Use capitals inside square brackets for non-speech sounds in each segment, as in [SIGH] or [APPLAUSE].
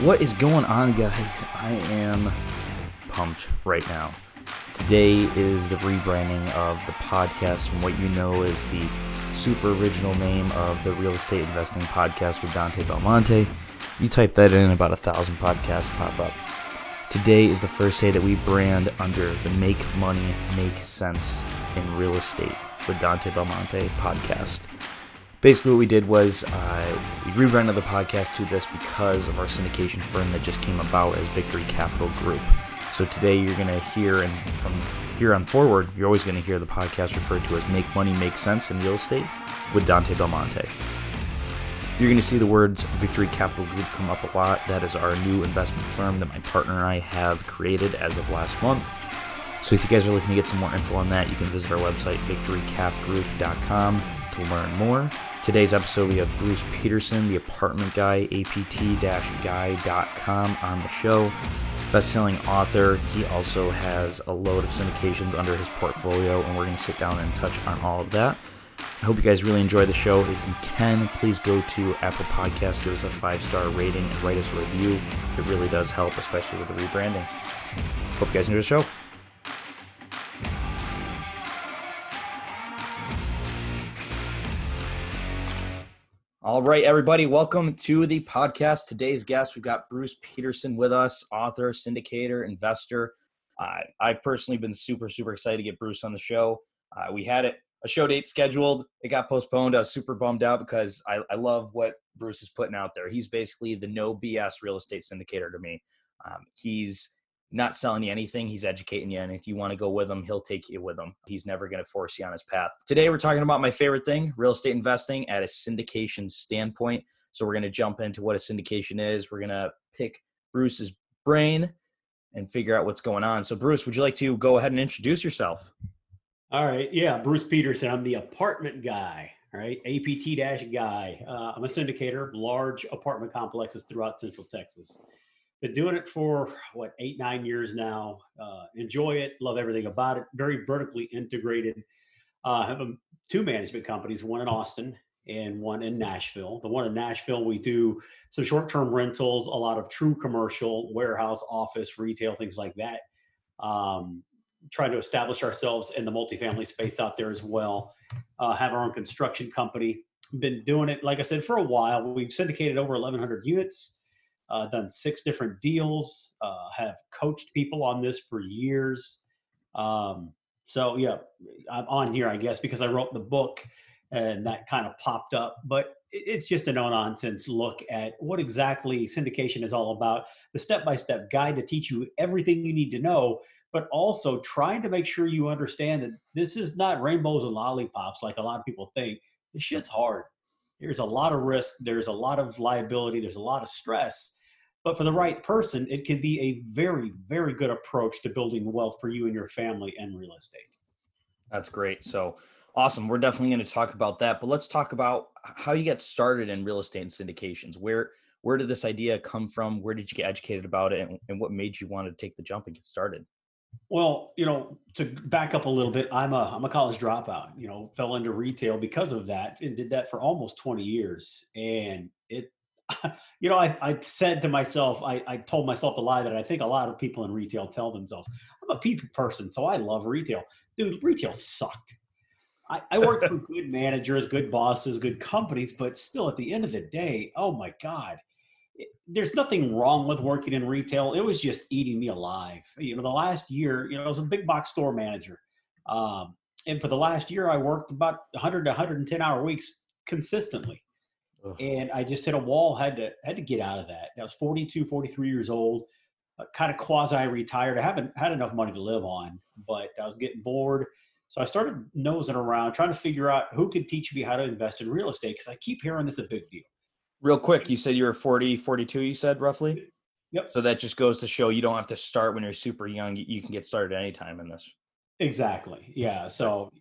What is going on, guys? I am pumped right now. Today is the rebranding of the podcast from what you know is the super original name of the Real Estate Investing Podcast with Dante Belmonte. You type that in, about a thousand podcasts pop up. Today is the first day that we brand under the Make Money Make Sense in Real Estate with Dante Belmonte podcast basically what we did was uh, we rebranded the podcast to this because of our syndication firm that just came about as Victory Capital Group. So today you're going to hear, and from here on forward, you're always going to hear the podcast referred to as Make Money Make Sense in Real Estate with Dante Belmonte. You're going to see the words Victory Capital Group come up a lot. That is our new investment firm that my partner and I have created as of last month. So if you guys are looking to get some more info on that, you can visit our website, victorycapgroup.com, to learn more. Today's episode, we have Bruce Peterson, the apartment guy, apt-guy.com on the show. Best-selling author. He also has a load of syndications under his portfolio, and we're going to sit down and touch on all of that. I hope you guys really enjoy the show. If you can, please go to Apple Podcasts, give us a five-star rating, and write us a review. It really does help, especially with the rebranding. Hope you guys enjoy the show. All right, everybody, welcome to the podcast. Today's guest, we've got Bruce Peterson with us, author, syndicator, investor. Uh, I've personally been super, super excited to get Bruce on the show. Uh, we had it a show date scheduled. It got postponed. I was super bummed out because I, I love what Bruce is putting out there. He's basically the no BS real estate syndicator to me. Um, he's not selling you anything. He's educating you. And if you want to go with him, he'll take you with him. He's never going to force you on his path. Today, we're talking about my favorite thing real estate investing at a syndication standpoint. So, we're going to jump into what a syndication is. We're going to pick Bruce's brain and figure out what's going on. So, Bruce, would you like to go ahead and introduce yourself? All right. Yeah. Bruce Peterson. I'm the apartment guy. Right. APT dash guy. Uh, I'm a syndicator, large apartment complexes throughout Central Texas been doing it for what eight nine years now uh, enjoy it love everything about it very vertically integrated. Uh, have a, two management companies one in austin and one in nashville. The one in nashville we do some short-term rentals a lot of true commercial warehouse office retail things like that. Um, trying to establish ourselves in the multifamily space out there as well. Uh, have our own construction company. Been doing it like i said for a while. We've syndicated over 1100 units uh, done six different deals, uh, have coached people on this for years. Um, so yeah, I'm on here, I guess, because I wrote the book and that kind of popped up. But it's just a no nonsense look at what exactly syndication is all about, the step by step guide to teach you everything you need to know, but also trying to make sure you understand that this is not rainbows and lollipops like a lot of people think. This shit's hard. There's a lot of risk, there's a lot of liability, there's a lot of stress. But for the right person, it can be a very, very good approach to building wealth for you and your family and real estate. That's great. So awesome. We're definitely going to talk about that. But let's talk about how you get started in real estate and syndications. Where where did this idea come from? Where did you get educated about it? And, and what made you want to take the jump and get started? Well, you know, to back up a little bit, I'm a I'm a college dropout. You know, fell into retail because of that, and did that for almost 20 years. And it you know, I, I said to myself, I, I told myself the lie that I think a lot of people in retail tell themselves. I'm a people person, so I love retail. Dude, retail sucked. I, I worked for [LAUGHS] good managers, good bosses, good companies, but still at the end of the day, oh my God, it, there's nothing wrong with working in retail. It was just eating me alive. You know, the last year, you know, I was a big box store manager. Um, and for the last year, I worked about 100 to 110 hour weeks consistently Ugh. and I just hit a wall. Had to had to get out of that. I was 42, 43 years old, uh, kind of quasi retired. I haven't had enough money to live on, but I was getting bored. So I started nosing around, trying to figure out who could teach me how to invest in real estate because I keep hearing this a big deal. Real quick, you said you were 40, 42, you said roughly? Yep. So that just goes to show you don't have to start when you're super young. You can get started anytime in this. Exactly. Yeah. So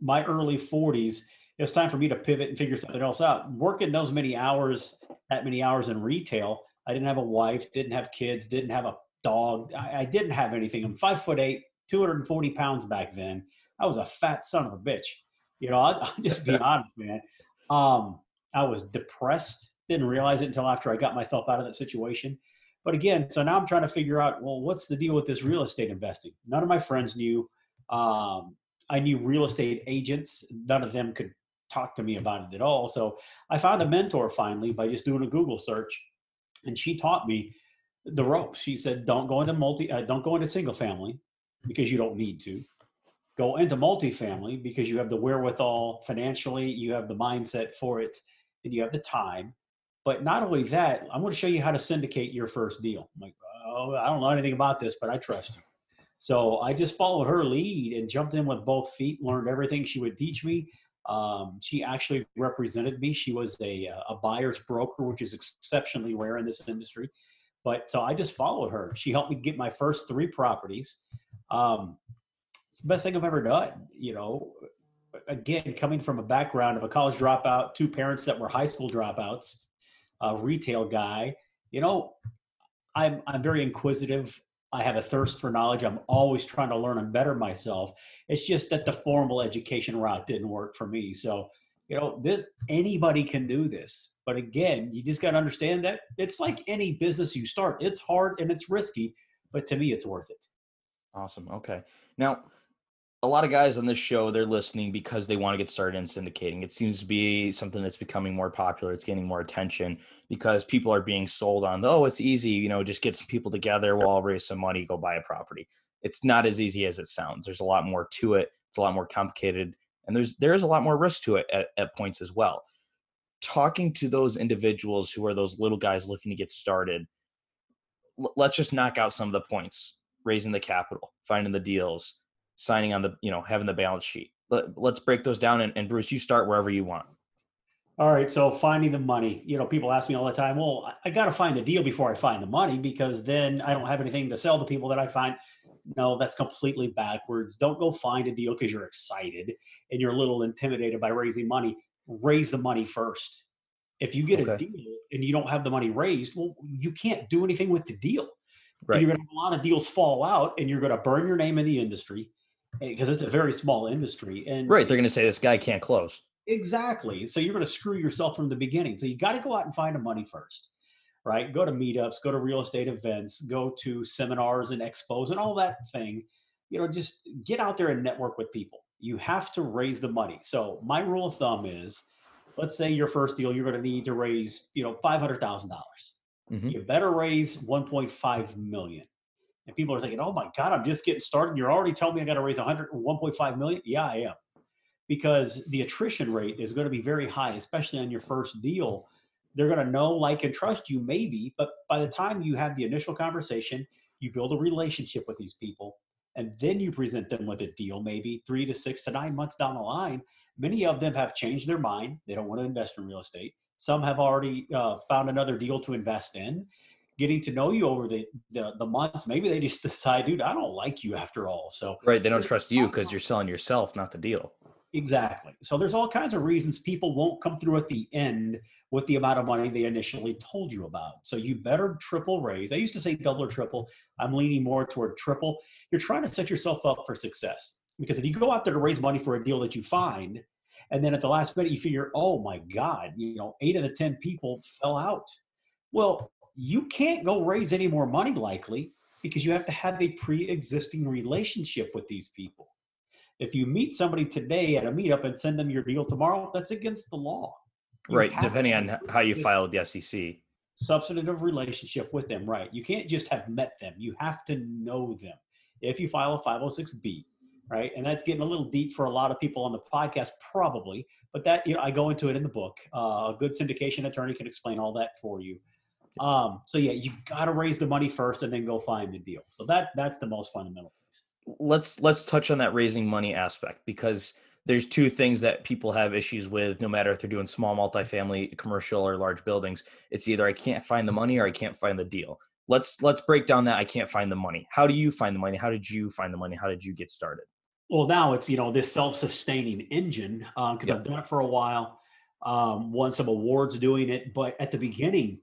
my early 40s, it was time for me to pivot and figure something else out. Working those many hours, that many hours in retail, I didn't have a wife, didn't have kids, didn't have a dog. I, I didn't have anything. I'm five foot eight, 240 pounds back then. I was a fat son of a bitch. You know, I'll, [LAUGHS] I'll just be honest, man. Um, I was depressed. Didn't realize it until after I got myself out of that situation. But again, so now I'm trying to figure out, well, what's the deal with this real estate investing? None of my friends knew. Um, I knew real estate agents. None of them could talk to me about it at all. So I found a mentor finally by just doing a Google search, and she taught me the ropes. She said, "Don't go into multi, uh, don't go into single family because you don't need to. Go into multifamily because you have the wherewithal financially, you have the mindset for it, and you have the time. But not only that, I'm going to show you how to syndicate your first deal. I'm like, oh, I don't know anything about this, but I trust you. So I just followed her lead and jumped in with both feet, learned everything she would teach me. Um, she actually represented me. She was a, a buyer's broker, which is exceptionally rare in this industry. But so I just followed her. She helped me get my first three properties. Um, it's the best thing I've ever done. You know, again, coming from a background of a college dropout, two parents that were high school dropouts, a retail guy, you know, I'm I'm very inquisitive. I have a thirst for knowledge. I'm always trying to learn and better myself. It's just that the formal education route didn't work for me. So, you know, this anybody can do this. But again, you just got to understand that it's like any business you start. It's hard and it's risky, but to me it's worth it. Awesome. Okay. Now, a lot of guys on this show they're listening because they want to get started in syndicating. It seems to be something that's becoming more popular it's getting more attention because people are being sold on oh it's easy you know just get some people together we'll all raise some money go buy a property. It's not as easy as it sounds. There's a lot more to it it's a lot more complicated and there's there's a lot more risk to it at, at points as well. Talking to those individuals who are those little guys looking to get started let's just knock out some of the points raising the capital finding the deals signing on the you know having the balance sheet. Let, us break those down and, and bruce you start wherever you want. All right so finding the money you know people ask me all the time well i, I got to find the deal before i find the money because then i don't have anything to sell to people that i find. No that's completely backwards. Don't go find a deal because you're excited and you're a little intimidated by raising money. Raise the money first. If you get okay. a deal and you don't have the money raised well you can't do anything with the deal. Right. And you're going to have a lot of deals fall out and you're going to burn your name in the industry because it's a very small industry. And right, they're going to say this guy can't close. Exactly. So you're going to screw yourself from the beginning. So you got to go out and find the money first, right? Go to meetups, go to real estate events, go to seminars and expos and all that thing. You know, just get out there and network with people. You have to raise the money. So my rule of thumb is, let's say your first deal, you're going to need to raise, you know, five hundred thousand dollars. Mm-hmm. You better raise 1.5 million. And people are thinking, oh my God, I'm just getting started. You're already telling me I got to raise 100, 1.5 million. Yeah, I am. Because the attrition rate is going to be very high, especially on your first deal. They're going to know, like, and trust you, maybe. But by the time you have the initial conversation, you build a relationship with these people, and then you present them with a deal, maybe three to six to nine months down the line. Many of them have changed their mind. They don't want to invest in real estate. Some have already uh, found another deal to invest in getting to know you over the, the, the months maybe they just [LAUGHS] decide dude i don't like you after all. So right they don't trust you because you're selling yourself not the deal. Exactly. So there's all kinds of reasons people won't come through at the end with the amount of money they initially told you about. So you better triple raise. I used to say double or triple. I'm leaning more toward triple. You're trying to set yourself up for success because if you go out there to raise money for a deal that you find and then at the last minute you figure oh my god you know eight of the ten people fell out. Well you can't go raise any more money likely because you have to have a pre-existing relationship with these people. If you meet somebody today at a meetup and send them your deal tomorrow, that's against the law. You right, depending on how you file with the SEC. Substantive relationship with them, right? You can't just have met them. You have to know them. If you file a 506B, right? And that's getting a little deep for a lot of people on the podcast, probably. But that, you know, I go into it in the book. Uh, a good syndication attorney can explain all that for you. Um, so yeah, you got to raise the money first and then go find the deal. So that that's the most fundamental piece. Let's let's touch on that raising money aspect because there's two things that people have issues with no matter if they're doing small multifamily commercial or large buildings. It's either i can't find the money or i can't find the deal. Let's let's break down that i can't find the money. How do you find the money? How did you find the money? How did you get started? Well now it's you know this self-sustaining engine because um, yep. i've done it for a while. Um, won some awards doing it but at the beginning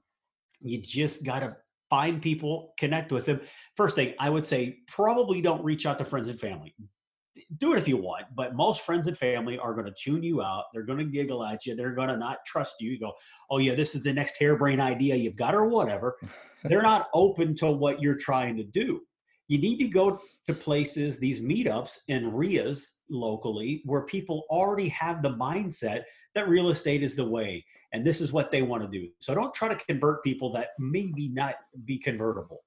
you just got to find people connect with them first thing i would say probably don't reach out to friends and family do it if you want, but most friends and family are going to tune you out. They're going to giggle at you. They're going to not trust you. You go, oh, yeah, this is the next harebrained idea you've got, or whatever. [LAUGHS] They're not open to what you're trying to do. You need to go to places, these meetups and REIAs locally, where people already have the mindset that real estate is the way and this is what they want to do. So don't try to convert people that maybe not be convertible.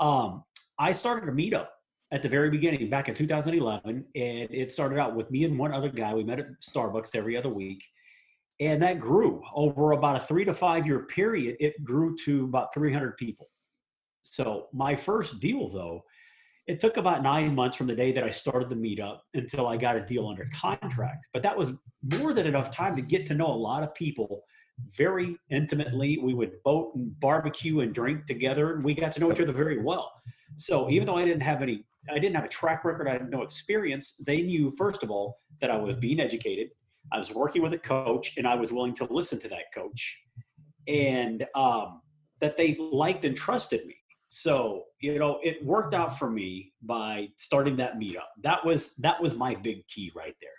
Um, I started a meetup at the very beginning back in 2011 and it started out with me and one other guy we met at starbucks every other week and that grew over about a three to five year period it grew to about 300 people so my first deal though it took about nine months from the day that i started the meetup until i got a deal under contract but that was more than enough time to get to know a lot of people very intimately we would boat and barbecue and drink together and we got to know each other very well so even though i didn't have any I didn't have a track record. I had no experience. They knew, first of all, that I was being educated. I was working with a coach, and I was willing to listen to that coach, and um, that they liked and trusted me. So you know, it worked out for me by starting that meetup. That was that was my big key right there.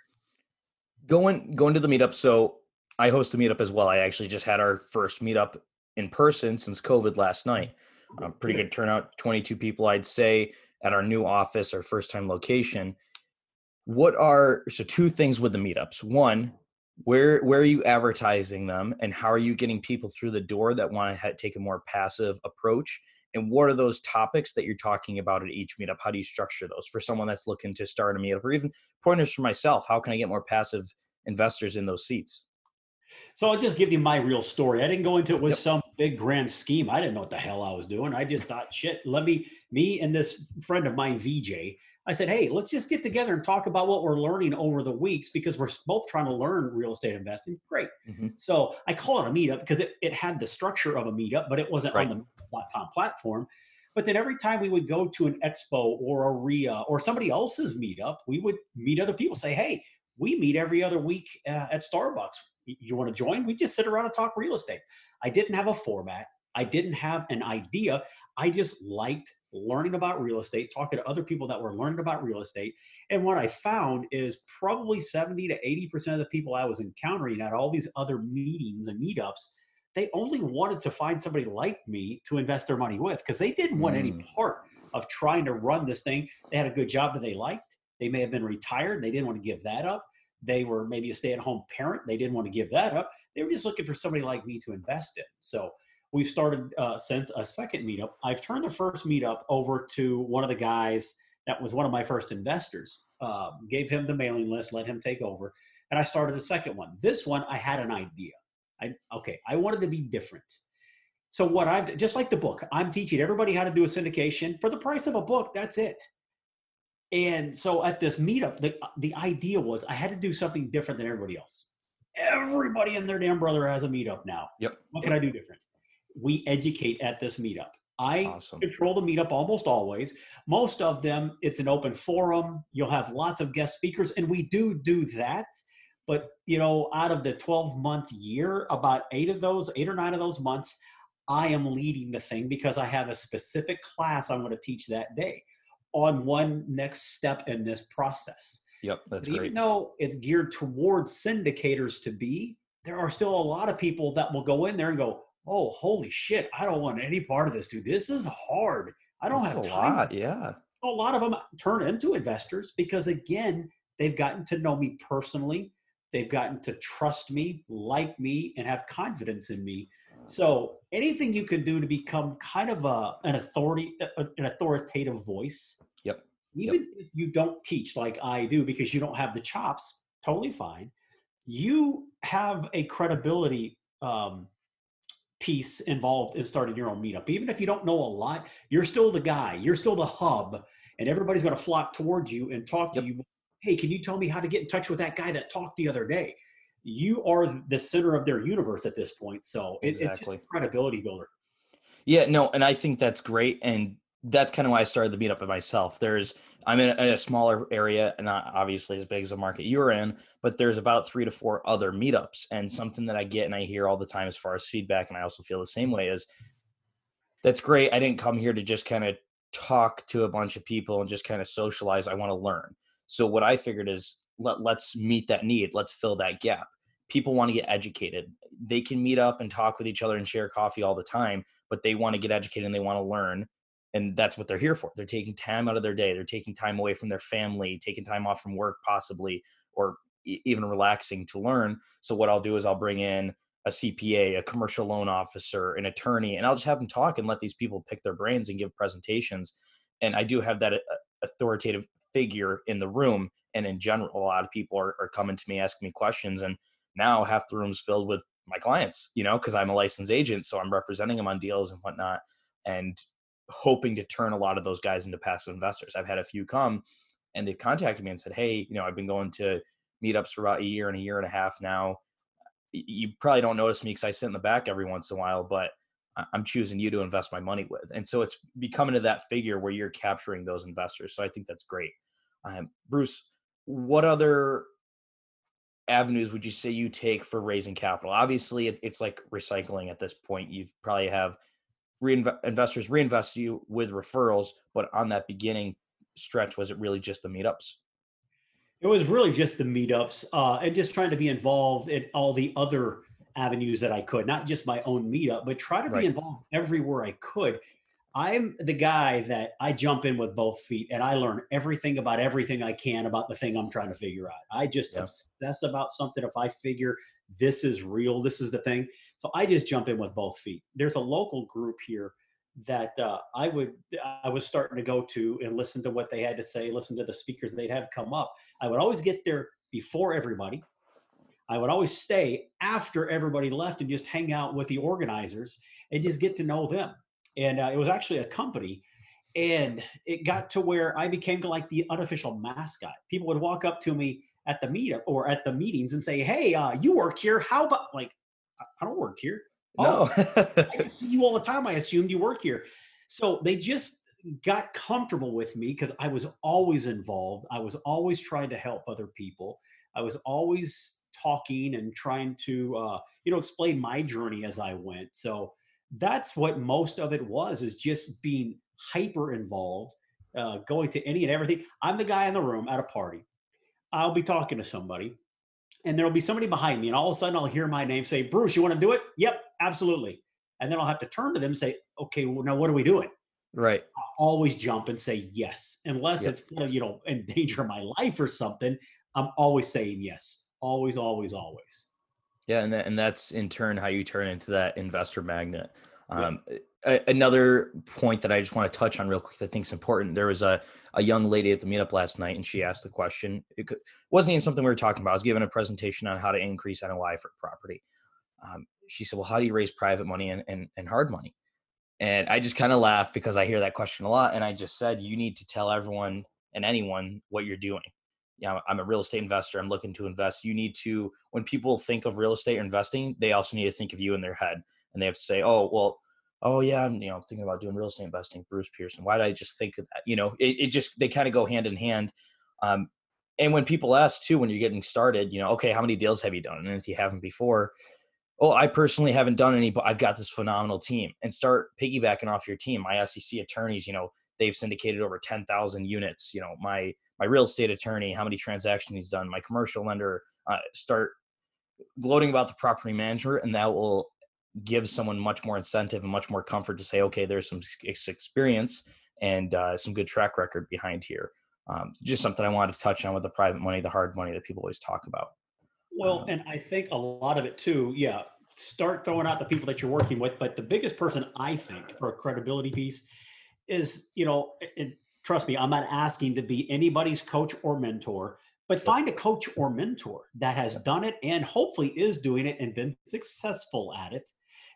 Going going to the meetup. So I host a meetup as well. I actually just had our first meetup in person since COVID last night. Um, pretty good turnout, 22 people, I'd say at our new office, our first time location. What are so two things with the meetups? One, where where are you advertising them, and how are you getting people through the door that want to take a more passive approach? And what are those topics that you're talking about at each meetup? How do you structure those for someone that's looking to start a meetup, or even pointers for myself? How can I get more passive investors in those seats? So I'll just give you my real story. I didn't go into it with yep. some big grand scheme. I didn't know what the hell I was doing. I just thought, shit, let me, me and this friend of mine, VJ, I said, hey, let's just get together and talk about what we're learning over the weeks because we're both trying to learn real estate investing. Great. Mm-hmm. So I call it a meetup because it, it had the structure of a meetup, but it wasn't right. on the .com platform. But then every time we would go to an expo or a REIA or somebody else's meetup, we would meet other people, say, hey, we meet every other week uh, at Starbucks you want to join? We just sit around and talk real estate. I didn't have a format. I didn't have an idea. I just liked learning about real estate, talking to other people that were learning about real estate. And what I found is probably 70 to 80% of the people I was encountering at all these other meetings and meetups, they only wanted to find somebody like me to invest their money with because they didn't want mm. any part of trying to run this thing. They had a good job that they liked. They may have been retired. They didn't want to give that up. They were maybe a stay at home parent. They didn't want to give that up. They were just looking for somebody like me to invest in. So we've started uh, since a second meetup. I've turned the first meetup over to one of the guys that was one of my first investors. Um, gave him the mailing list, let him take over, and I started the second one. This one, I had an idea. I okay, I wanted to be different. So what I've just like the book, I'm teaching everybody how to do a syndication for the price of a book. That's it. And so at this meetup, the, uh, the idea was I had to do something different than everybody else. Everybody and their damn brother has a meetup now. Yep. What can I do different? We educate at this meetup. I awesome. control the meetup almost always. Most of them, it's an open forum. You'll have lots of guest speakers, and we do do that. But you know, out of the 12 month year, about eight of those, eight or nine of those months, I am leading the thing because I have a specific class I'm going to teach that day on one next step in this process. Yep, that's but great. Even though it's geared towards syndicators to be, there are still a lot of people that will go in there and go, "Oh, holy shit! I don't want any part of this, dude. This is hard. I don't that's have a time." Lot, yeah. A lot of them turn into investors because, again, they've gotten to know me personally. They've gotten to trust me, like me, and have confidence in me. So anything you can do to become kind of a, an authority, an authoritative voice. Yep. Even yep. if you don't teach like I do because you don't have the chops, totally fine. You have a credibility um, piece involved in starting your own meetup. Even if you don't know a lot, you're still the guy. You're still the hub, and everybody's going to flock towards you and talk to yep. you. Hey, can you tell me how to get in touch with that guy that talked the other day? You are the center of their universe at this point. So it, exactly. it's credibility builder. Yeah, no, and I think that's great. And that's kind of why I started the meetup by myself. There's I'm in a, in a, smaller area, not obviously as big as the market you're in, but there's about three to four other meetups. And mm-hmm. something that I get and I hear all the time as far as feedback, and I also feel the same way is that's great. I didn't come here to just kind of talk to a bunch of people and just kind of socialize. I want to learn. So what I figured is let let's meet that need. Let's fill that gap. People want to get educated. They can meet up and talk with each other and share coffee all the time, but they want to get educated and they want to learn and that's what they're here for. They're taking time out of their day. They're taking time away from their family taking time off from work possibly or even relaxing to learn. So what i'll do is i'll bring in a cpa a commercial loan officer an attorney and i'll just have them talk and let these people pick their brains and give presentations. And i do have that uh, authoritative figure in the room and in general a lot of people are, are coming to me asking me questions and now half the room's filled with my clients you know because i'm a licensed agent so i'm representing them on deals and whatnot and hoping to turn a lot of those guys into passive investors. I've had a few come and they've contacted me and said, Hey, you know, I've been going to meetups for about a year and a year and a half now. You probably don't notice me because I sit in the back every once in a while, but I'm choosing you to invest my money with. And so it's becoming to that figure where you're capturing those investors. So I think that's great. Um, Bruce, what other avenues would you say you take for raising capital? Obviously, it's like recycling at this point. You probably have reinv- investors reinvest you with referrals, but on that beginning stretch, was it really just the meetups? It was really just the meetups uh, and just trying to be involved in all the other avenues that I could, not just my own meetup, but try to right. be involved everywhere I could. I'm the guy that I jump in with both feet and I learn everything about everything I can about the thing I'm trying to figure out. I just yeah. obsess about something. If I figure this is real, this is the thing, so I just jump in with both feet. There's a local group here that uh, I would I was starting to go to and listen to what they had to say, listen to the speakers they'd have come up. I would always get there before everybody. I would always stay after everybody left and just hang out with the organizers and just get to know them. And uh, it was actually a company, and it got to where I became like the unofficial mascot. People would walk up to me at the meetup or at the meetings and say, "Hey, uh, you work here? How about like?" I don't work here. No. Oh, [LAUGHS] I see you all the time. I assumed you work here. So they just got comfortable with me because I was always involved. I was always trying to help other people. I was always talking and trying to, uh, you know, explain my journey as I went. So that's what most of it was, is just being hyper involved, uh, going to any and everything. I'm the guy in the room at a party. I'll be talking to somebody and there'll be somebody behind me, and all of a sudden I'll hear my name say, Bruce, you want to do it? Yep, absolutely. And then I'll have to turn to them and say, okay, well, now what are we doing? Right. I'll always jump and say yes, unless it's you know in [LAUGHS] danger of my life or something. I'm always saying yes, always, always, always. Yeah, and that, and that's in turn how you turn into that investor magnet. Um, another point that I just want to touch on real quick, that I think is important. There was a, a young lady at the meetup last night, and she asked the question. It could, wasn't even something we were talking about. I was giving a presentation on how to increase NOI for property. Um, she said, "Well, how do you raise private money and, and, and hard money?" And I just kind of laughed because I hear that question a lot. And I just said, "You need to tell everyone and anyone what you're doing." You know, I'm a real estate investor. I'm looking to invest. You need to, when people think of real estate or investing, they also need to think of you in their head, and they have to say, "Oh, well." oh yeah, I'm you know thinking about doing real estate investing. Bruce Peterson. Why did I just think of that? You know, it, it just they kind of go hand in hand. Um, and when people ask too, when you're getting started, you know, okay, how many deals have you done? And if you haven't before, oh, I personally haven't done any, but I've got this phenomenal team. And start piggybacking off your team. My SEC attorneys, you know, they've syndicated over 10,000 units. You know, my my real estate attorney, how many transactions he's done. My commercial lender, uh, start gloating about the property manager, and that will give someone much more incentive and much more comfort to say, okay, there's some experience and uh, some good track record behind here. Um, just something I wanted to touch on with the private money, the hard money that people always talk about. Well, um, and I think a lot of it too, yeah, start throwing out the people that you're working with. But the biggest person I think for a credibility piece is, you know, and trust me, I'm not asking to be anybody's coach or mentor, but find a coach or mentor that has done it and hopefully is doing it and been successful at it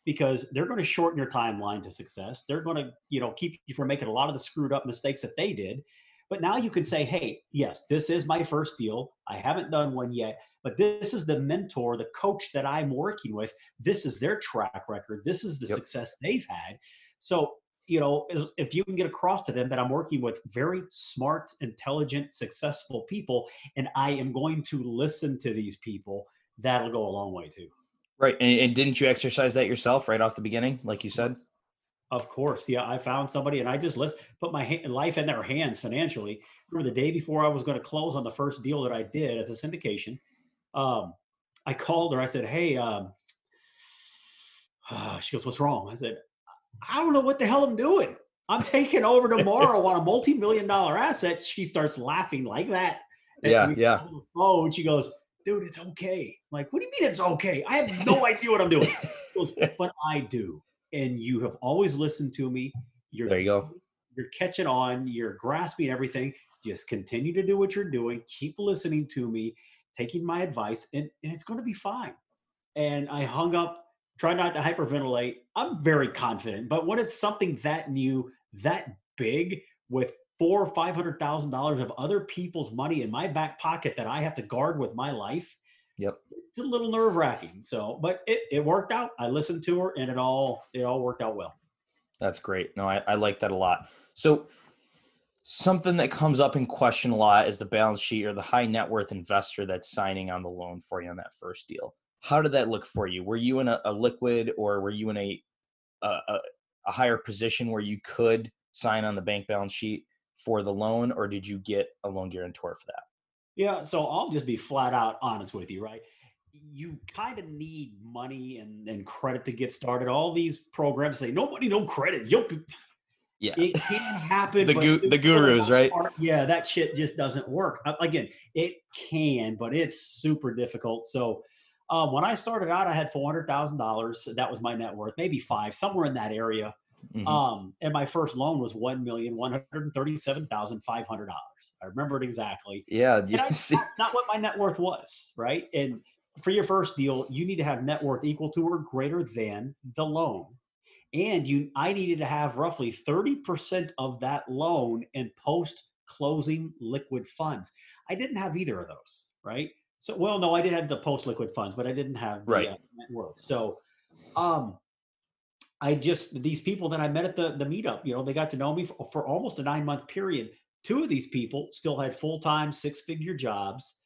because they're going to shorten your timeline to success. They're going to, you know, keep you from making a lot of the screwed up mistakes that they did. But now you can say, hey, yes, this is my first deal. I haven't done one yet, but this is the mentor, the coach that I'm working with. This is their track record. This is the yep. success they've had. So, you know, if you can get across to them that I'm working with very smart, intelligent, successful people, and I am going to listen to these people, that'll go a long way too. Right. And, and didn't you exercise that yourself right off the beginning, like you said? Of course, yeah. I found somebody, and I just list put my life in their hands financially. Remember the day before I was going to close on the first deal that I did as a syndication, um, I called her. I said, "Hey," um, uh, [SIGHS] she goes, "What's wrong?" I said, "I don't know what the hell I'm doing. I'm taking over [LAUGHS] tomorrow on a multi-million dollar asset." She starts laughing like that. Yeah, yeah. Oh, and she goes, "Dude, it's okay." I'm like, what do you mean it's okay? I have no [LAUGHS] idea what I'm doing. Goes, [LAUGHS] but I do and you have always listened to me. You're there. You go. You're catching on. You're grasping everything. Just continue to do what you're doing. Keep listening to me, taking my advice, and, and it's going to be fine. And I hung up. Try not to hyperventilate. I'm very confident, but when it's something that new, that big, with four or five hundred thousand dollars of other people's money in my back pocket that I have to guard with my life, Yep. It's a little nerve wracking. So, but it, it worked out. I listened to her and it all, it all worked out well. That's great. No, I, I like that a lot. So something that comes up in question a lot is the balance sheet or the high net worth investor that's signing on the loan for you on that first deal. How did that look for you? Were you in a, a liquid or were you in a, a, a higher position where you could sign on the bank balance sheet for the loan, or did you get a loan guarantor for that? Yeah, so I'll just be flat out honest with you, right? You kind of need money and, and credit to get started. All these programs say no money, no credit. You yeah, it can [LAUGHS] happen. the gu- the gurus, right? Part, yeah, that shit just doesn't work. Again, it can, but it's super difficult. So um, when I started out, I had four hundred thousand dollars. That was my net worth, maybe five, somewhere in that area. Mm-hmm. Um, and my first loan was one million one hundred thirty-seven thousand five hundred dollars. I remember it exactly. Yeah, that's not, not what my net worth was, right? And for your first deal, you need to have net worth equal to or greater than the loan. And you I needed to have roughly 30% of that loan in post closing liquid funds. I didn't have either of those, right? So well, no, I did have the post liquid funds, but I didn't have the right. uh, net worth. So um I just these people that I met at the the meetup, you know, they got to know me for, for almost a nine month period. Two of these people still had full time six figure jobs,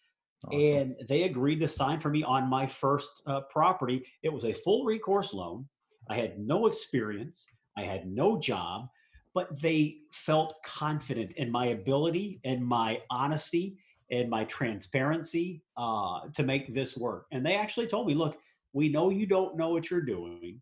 awesome. and they agreed to sign for me on my first uh, property. It was a full recourse loan. I had no experience. I had no job, but they felt confident in my ability and my honesty and my transparency uh, to make this work. And they actually told me, "Look, we know you don't know what you're doing."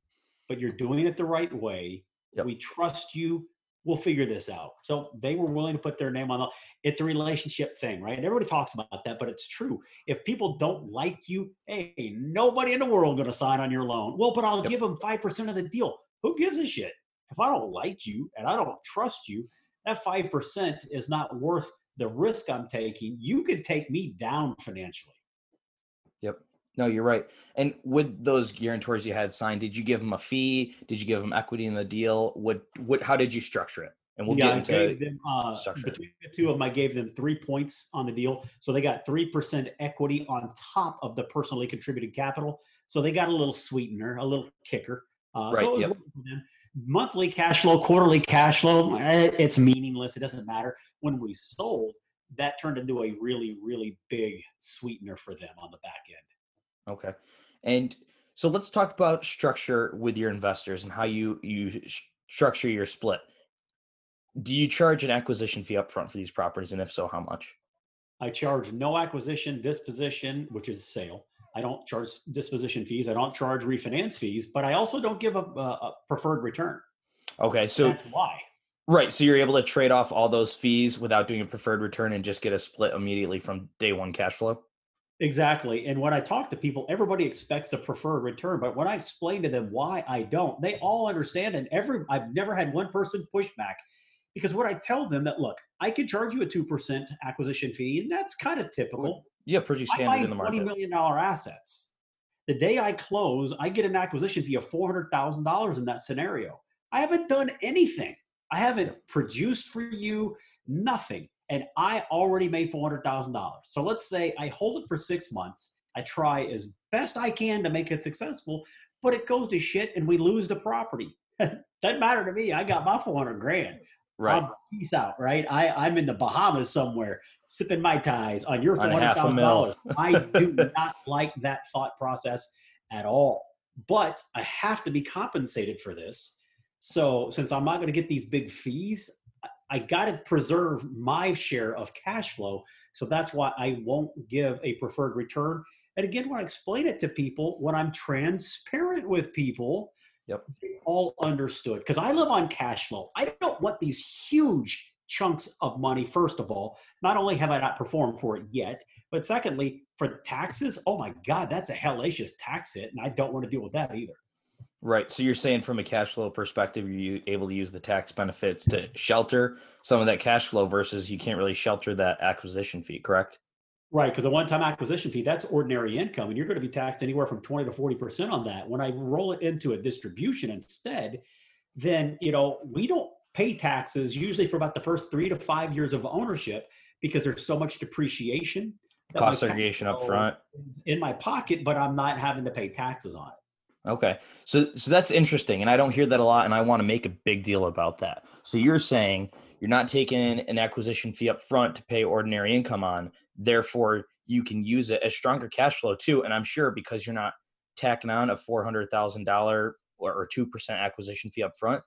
but you're doing it the right way. Yep. We trust you. We'll figure this out. So they were willing to put their name on the. It's a relationship thing, right? Everybody talks about that, but it's true. If people don't like you, hey, nobody in the world going to sign on your loan. Well, but I'll yep. give them five percent of the deal. Who gives a shit? If I don't like you and I don't trust you, that five percent is not worth the risk I'm taking. You could take me down financially. Yep. No, you're right. And with those guarantors you had signed, did you give them a fee? Did you give them equity in the deal? What what how did you structure it? And we'll yeah, get into them, uh, between the two of them, I gave them three points on the deal. So they got three percent equity on top of the personally contributed capital. So they got a little sweetener, a little kicker. Uh, right. So it was yep. Monthly cash flow, quarterly cash flow, eh, it's meaningless. It doesn't matter. When we sold, that turned into a really, really big sweetener for them on the back end. Okay. And so let's talk about structure with your investors and how you you structure your split. Do you charge an acquisition fee upfront for these properties, and if so, how much? I charge no acquisition, disposition, which is sale. I don't charge disposition fees. I don't charge refinance fees, but I also don't give a, a preferred return. Okay, so that's why. Right, so you're able to trade off all those fees without doing a preferred return and just get a split immediately from day one cash flow. Exactly. And when I talk to people, everybody expects a preferred return. But when I explain to them why I don't, they all understand. And every I've never had one person push back because what I tell them that look, I can charge you a two percent acquisition fee, and that's kind of typical. Yeah, pretty standard in the market. Twenty million dollar assets. The day I close, I get an acquisition fee of four hundred thousand dollars in that scenario. I haven't done anything. I haven't produced for you nothing and I already made $400,000. So let's say I hold it for six months. I try as best I can to make it successful, but it goes to shit and we lose the property. [LAUGHS] doesn't matter to me. I got my 400 grand. Right. I'm peace out, right? I, I'm in the Bahamas somewhere sipping mai tais on your On half a $400,000. I do [LAUGHS] not like that thought process at all. But I have to be compensated for this. So since I'm not going to get these big fees, I- I got to preserve my share of cash flow. So that's why I won't give a preferred return. And again, when I explain it to people, when I'm transparent with people, Yep. all understood because I live on cash flow. I don't want these huge chunks of money. First of all, not only have I not performed for it yet, but secondly, for taxes, oh my God, that's a hellacious tax hit, and I don't want to deal with that either. Right. So you're saying from a cash flow perspective, you're able to use the tax benefits to shelter some of that cash flow versus you can't really shelter that acquisition fee, correct? Right, because the one-time acquisition fee, that's ordinary income, and you're going to be taxed anywhere from 20 to 40% on that. When I roll it into a distribution instead, then you know, we don't pay taxes usually for about the first three to five years of ownership because there's so much depreciation. Cost segregation up front. in my pocket, but I'm not having to pay taxes on it. Okay. So so that's interesting and I don't hear that a lot and I want to make a big deal about that. So you're saying you're not taking an acquisition fee up front to pay ordinary income on, therefore you can use it as stronger cash flow too and I'm sure because you're not tacking on a $400,000 or, or 2% acquisition fee up front,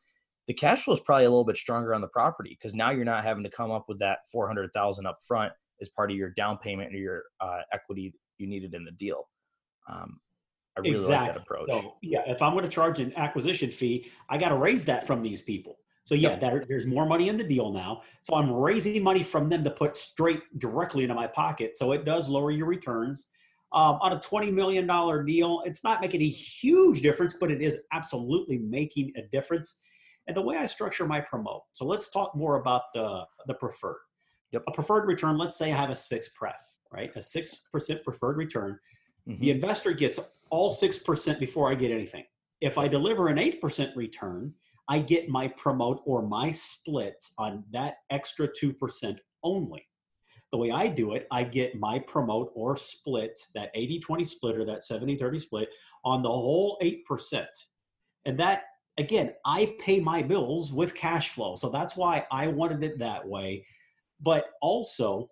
the cash flow is probably a little bit stronger on the property because now you're not having to come up with that $400,000 up front as part of your down payment or your uh, equity you needed in the deal. Um, I really like that approach. So yeah, if I'm going to charge an acquisition fee, I got to raise that from these people. So yeah, there, there's more money in the deal now. So I'm raising money from them to put straight directly into my pocket. So it does lower your returns. Um, on a $20 million deal, it's not making a huge difference, but it is absolutely making a difference. And the way I structure my promote. So let's talk more about the, the preferred. Yep. A preferred return, let's say I have a six pref, right? A 6% preferred return Mhm. the investor gets all 6% before I get anything. If I deliver an 8% return, I get my promote or my split on that extra 2% only. The way I do it, I get my promote or split, that 80 20 split or that 70 30 split on the whole 8%. And that, again, I pay my bills with cash flow. So that's why I wanted it that way. But also,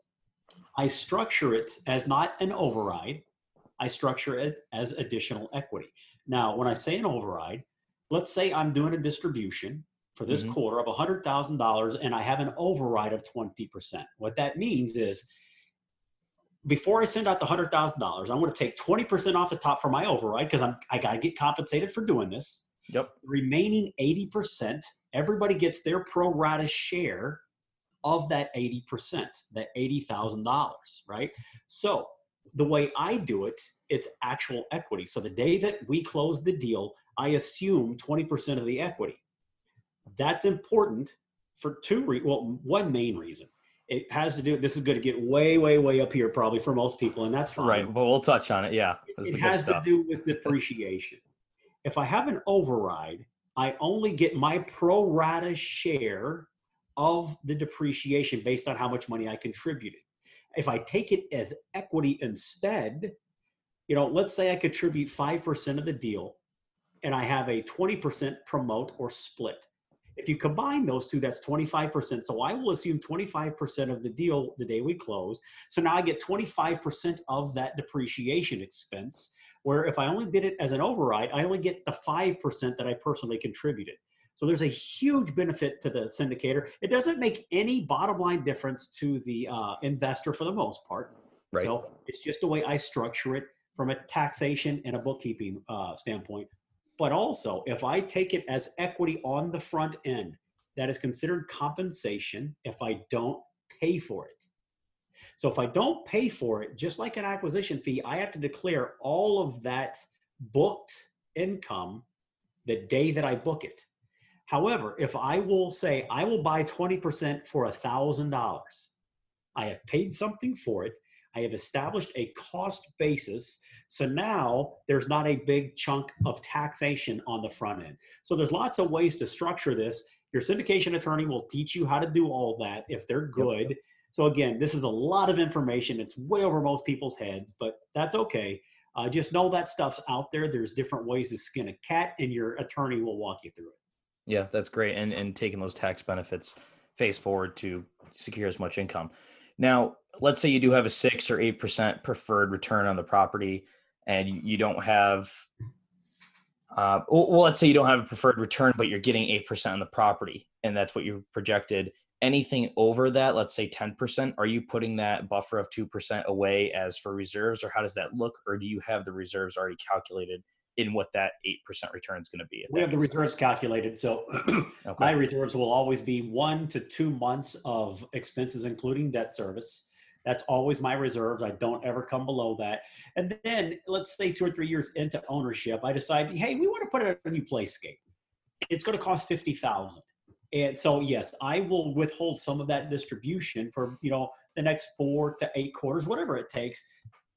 I structure it as not an override. I structure it as additional equity. Now, when I say an override, let's say I'm doing a distribution for this Mhm. quarter of $100,000 and I have an override of 20%. What that means is before I send out the $100,000, I'm going to take 20% off the top for my override because I'm I got to get compensated for doing this. Yep. Remaining 80%, everybody gets their pro rata share of that 80%, that $80,000, right? So the way I do it, it's actual equity. So the day that we close the deal, I assume 20% of the equity. That's important for two re- well, one main reason. It has to do. This is going to get way, way, way up here probably for most people, and that's fine. Right. But we'll touch on it. Yeah. It good has to do with depreciation. if I have an override, I only get my pro rata share of the depreciation based on how much money I contributed. If I take it as equity instead, you know, let's say I contribute 5% of the deal and I have a 20% promote or split. If you combine those two, that's 25%. So I will assume 25% of the deal the day we close. So now I get 25% of that depreciation expense. Where if I only did it as an override, I only get the 5% that I personally contributed. So there's a huge benefit to the syndicator. It doesn't make any bottom line difference to the uh, investor for the most part. Right. So it's just the way I structure it from a taxation and a bookkeeping uh, standpoint. But also, if I take it as equity on the front end, that is considered compensation if I don't pay for it. So if I don't pay for it, just like an acquisition fee, I have to declare all of that booked income the day that I book it. However, if I will say I will buy 20% for $1,000, I have paid something for it. I have established a cost basis. So now there's not a big chunk of taxation on the front end. So there's lots of ways to structure this. Your syndication attorney will teach you how to do all that if they're good. So again, this is a lot of information. It's way over most people's heads, but that's okay. Uh, just know that stuff's out there. There's different ways to skin a cat, and your attorney will walk you through it. Yeah, that's great. And and taking those tax benefits face forward to secure as much income. Now, let's say you do have a six or eight percent preferred return on the property, and you don't have. Uh, well, let's say you don't have a preferred return, but you're getting eight percent on the property, and that's what you projected. Anything over that, let's say ten percent, are you putting that buffer of two percent away as for reserves, or how does that look, or do you have the reserves already calculated in what that 8% return is going to be. We have the reserves sense. calculated. So [CLEARS THROAT] okay. my reserves will always be one to two months of expenses, including debt service. That's always my reserves. I don't ever come below that. And then let's say two or three years into ownership, I decide, hey, we want to put in a new playscape. It's going to cost 50000 And so, yes, I will withhold some of that distribution for, you know, the next four to eight quarters, whatever it takes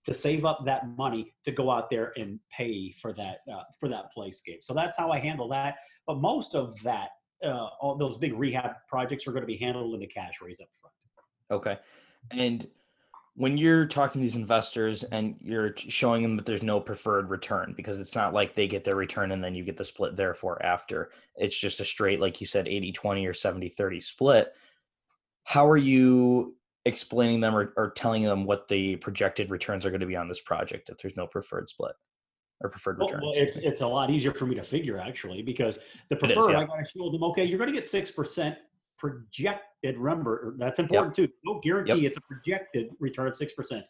to save up that money to go out there and pay for that uh, for that playscape. So that's how I handle that. But most of that, uh, all those big rehab projects are going to be handled in the cash raise up front. Okay, and when you're talking to these investors and you're showing them that there's no preferred return because it's not like they get their return and then you get the split therefore after it's just a straight like you said 80 20 or 70 30 split how are you explaining them or, or telling them what the projected returns are going to be on this project if there's no preferred split or preferred return. Well, it's, it's a lot easier for me to figure actually because the preferred, is, yeah. I got to show them, okay, you're going to get 6% projected. Remember, er, that's important yep. too. No guarantee yep. it's a projected return of 6%.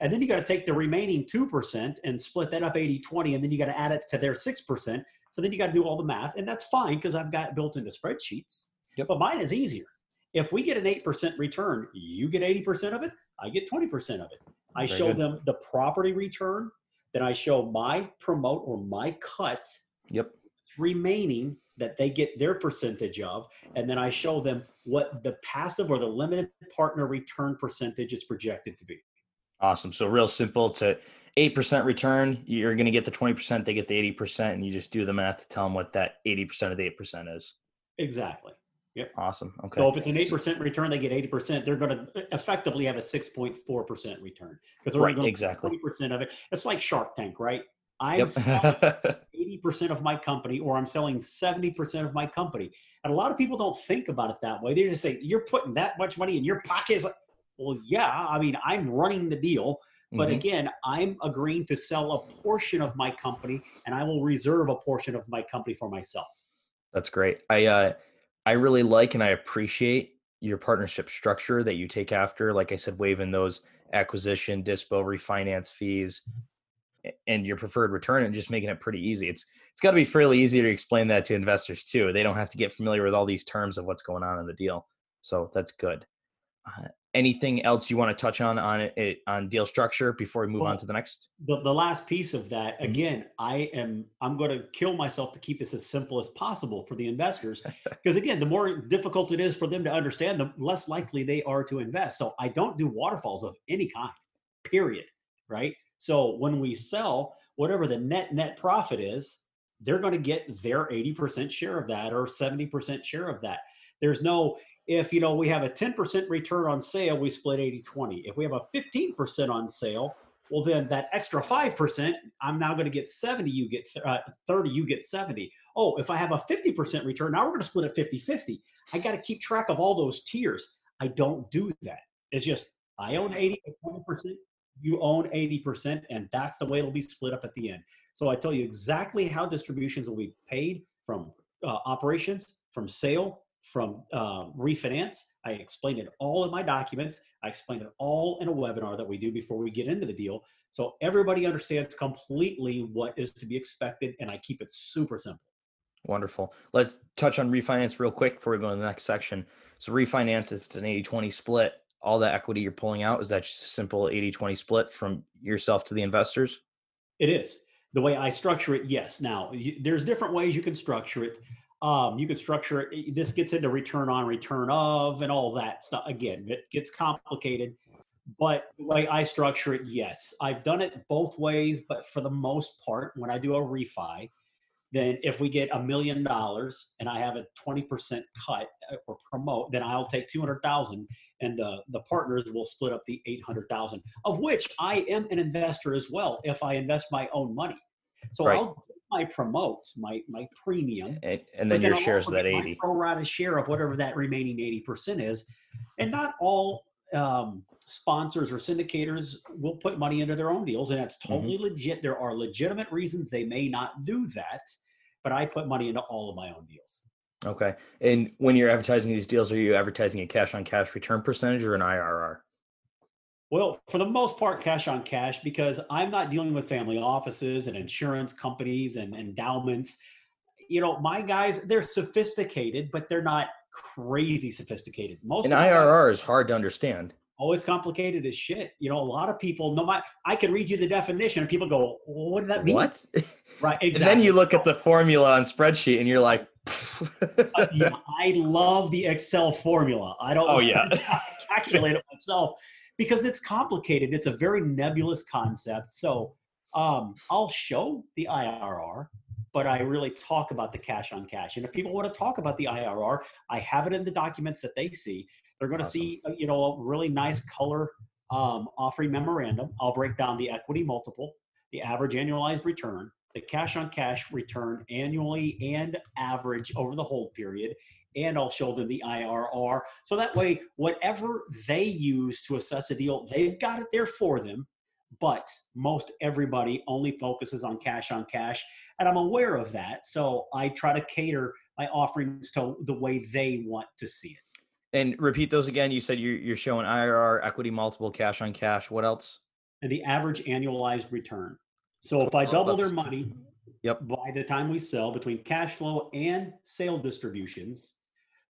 And then you got to take the remaining 2% and split that up 80 20, and then you got to add it to their 6%. So then you got to do all the math, and that's fine because I've got built into spreadsheets. Yep. But mine is easier. If we get an 8% return, you get 80% of it, I get 20% of it. I Very show good. them the property return, then I show my promote or my cut. Yep. Remaining that they get their percentage of, and then I show them what the passive or the limited partner return percentage is projected to be. Awesome. So real simple. It's a eight percent return. You're going to get the twenty percent. They get the eighty percent, and you just do the math to tell them what that eighty percent of the eight percent is. Exactly. Yep. Awesome. Okay. So if it's an eight percent return, they get eighty percent. They're going to effectively have a six point four percent return because they're right, going exactly twenty percent of it. It's like Shark Tank, right? I'm [LAUGHS] eighty percent of my company, or I'm selling seventy percent of my company, and a lot of people don't think about it that way. They just say you're putting that much money in your pocket. well, yeah. I mean, I'm running the deal. But mm-hmm. again, I'm agreeing to sell a portion of my company, and I will reserve a portion of my company for myself. That's great. I uh, I really like and I appreciate your partnership structure that you take after. Like I said, waiving those acquisition, dispo, refinance fees, and your preferred return, and just making it pretty easy. It's it's got to be fairly easy to explain that to investors too. They don't have to get familiar with all these terms of what's going on in the deal. So that's good. Uh, anything else you want to touch on on it on deal structure before we move well, on to the next? the, the last piece of that mm-hmm. again i am i'm going to kill myself to keep this as simple as possible for the investors [LAUGHS] because again the more difficult it is for them to understand the less likely they are to invest. So i don't do waterfalls of any kind period right? So when we sell whatever the net net profit is they're going to get their 80% share of that or 70% share of that. There's no if you know we have a 10% return on sale we split 80 20 if we have a 15% on sale well then that extra 5% i'm now going to get 70 you get uh, 30 you get 70 oh if i have a 50% return now we're going to split it 50 50 i got to keep track of all those tiers. I don't do that. It's just i own 80 20% you own 80% and that's the way it'll be split up at the end. So i tell you exactly how distributions will be paid from uh, operations from sale from uh, refinance. I explained it all in my documents. I explained it all in a webinar that we do before we get into the deal. So everybody understands completely what is to be expected, and I keep it super simple. Wonderful. Let's touch on refinance real quick before we go to the next section. So, refinance, if it's an 80 20 split, all the equity you're pulling out, is that just a simple 80 20 split from yourself to the investors? It is. The way I structure it, yes. Now, there's different ways you can structure it. Um, you could structure it. This gets into return on, return of, and all that stuff. Again, it gets complicated. But the way I structure it, yes, I've done it both ways. But for the most part, when I do a refi, then if we get a million dollars and I have a 20% cut uh, or promote, then I'll take 200,000 and the, the partners will split up the 800,000 of which I am an investor as well if I invest my own money. So right. I'll my promote, my my premium, and, and then your I'll shares that 80. pro rata share of whatever that remaining 80% is. And not all um, sponsors or syndicators will put money into their own deals, and that's Mm-hmm. totally legit. There are legitimate reasons they may not do that, but I put money into all of my own deals. Okay. And when you're advertising these deals, are you advertising a cash on cash return percentage or an IRR? Well, for the most part, cash on cash, because I'm not dealing with family offices and insurance companies and endowments. You know, my guys, they're sophisticated, but they're not crazy sophisticated. Most An my guys- IRR is hard to understand. Oh, it's complicated as shit. You know, a lot of people, no matter, I can read you the definition and people go, well, what does that mean? What? [LAUGHS] Right. Exactly. And then you look at the formula on spreadsheet and you're like, Uh, [LAUGHS] yeah, I love the Excel formula. I don't Oh, yeah. [LAUGHS] calculate it myself because it's complicated. It's a very nebulous concept. So um, I'll show the IRR, but I really talk about the cash on cash. And if people want to talk about the IRR, I have it in the documents that they see. They're going to Awesome. see, uh, you know, a really nice color um, offering memorandum. I'll break down the equity multiple, the average annualized return, the cash on cash return annually and average over the hold period. And I'll show them the IRR. So that way, whatever they use to assess a deal, they've got it there for them. But most everybody only focuses on cash on cash. And I'm aware of that. So I try to cater my offerings to the way they want to see it. and repeat those again. You said you're, you're showing IRR, equity multiple, cash on cash. What else? And the average annualized return. So if I double their money Yep. by the time we sell between cash flow and sale distributions,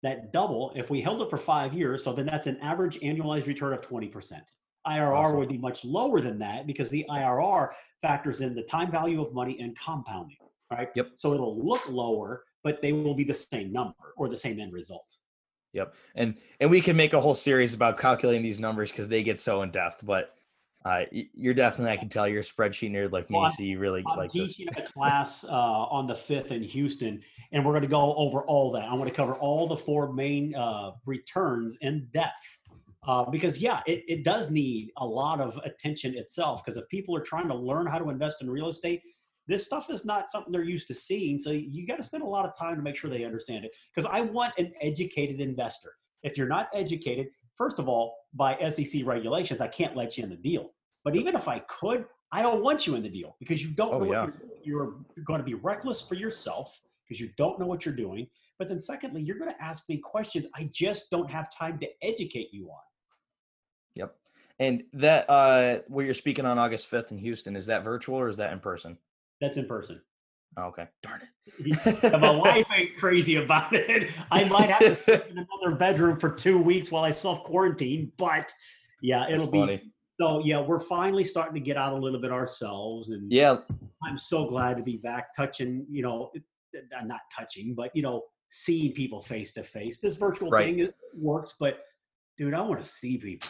that double, if we held it for five years, so then that's an average annualized return of 20%. IRR Awesome. would be much lower than that because the IRR factors in the time value of money and compounding, right? Yep. So it'll look lower, but they will be the same number or the same end result. Yep. And and we can make a whole series about calculating these numbers because they get so in depth. But uh, you're definitely, I can tell, you're a spreadsheet nerd like me. Well, so you really I'm like this. a class uh, on the 5th in Houston, and we're going to go over all that. I want to cover all the four main uh, returns in depth. Uh, because, yeah, it, it does need a lot of attention itself. Because if people are trying to learn how to invest in real estate, this stuff is not something they're used to seeing. So you got to spend a lot of time to make sure they understand it. Because I want an educated investor. If you're not educated, first of all, by SEC regulations, I can't let you in the deal. But even if I could, I don't want you in the deal because you don't Oh, know what yeah. you're, you're going to be reckless for yourself because you don't know what you're doing. But then, secondly, you're going to ask me questions I just don't have time to educate you on. Yep. And that uh where you're speaking on August 5th in Houston, is that virtual or is that in person? That's in person. Oh, okay. Darn it. [LAUGHS] my wife ain't crazy about it. I might have to sit in another bedroom for two weeks while I self quarantine, but yeah, it'll be so. Yeah, we're finally starting to get out a little bit ourselves, and Yeah. I'm so glad to be back touching, you know, uh, not touching, but you know, seeing people face to face. This virtual Right. thing works, but dude, I want to see people.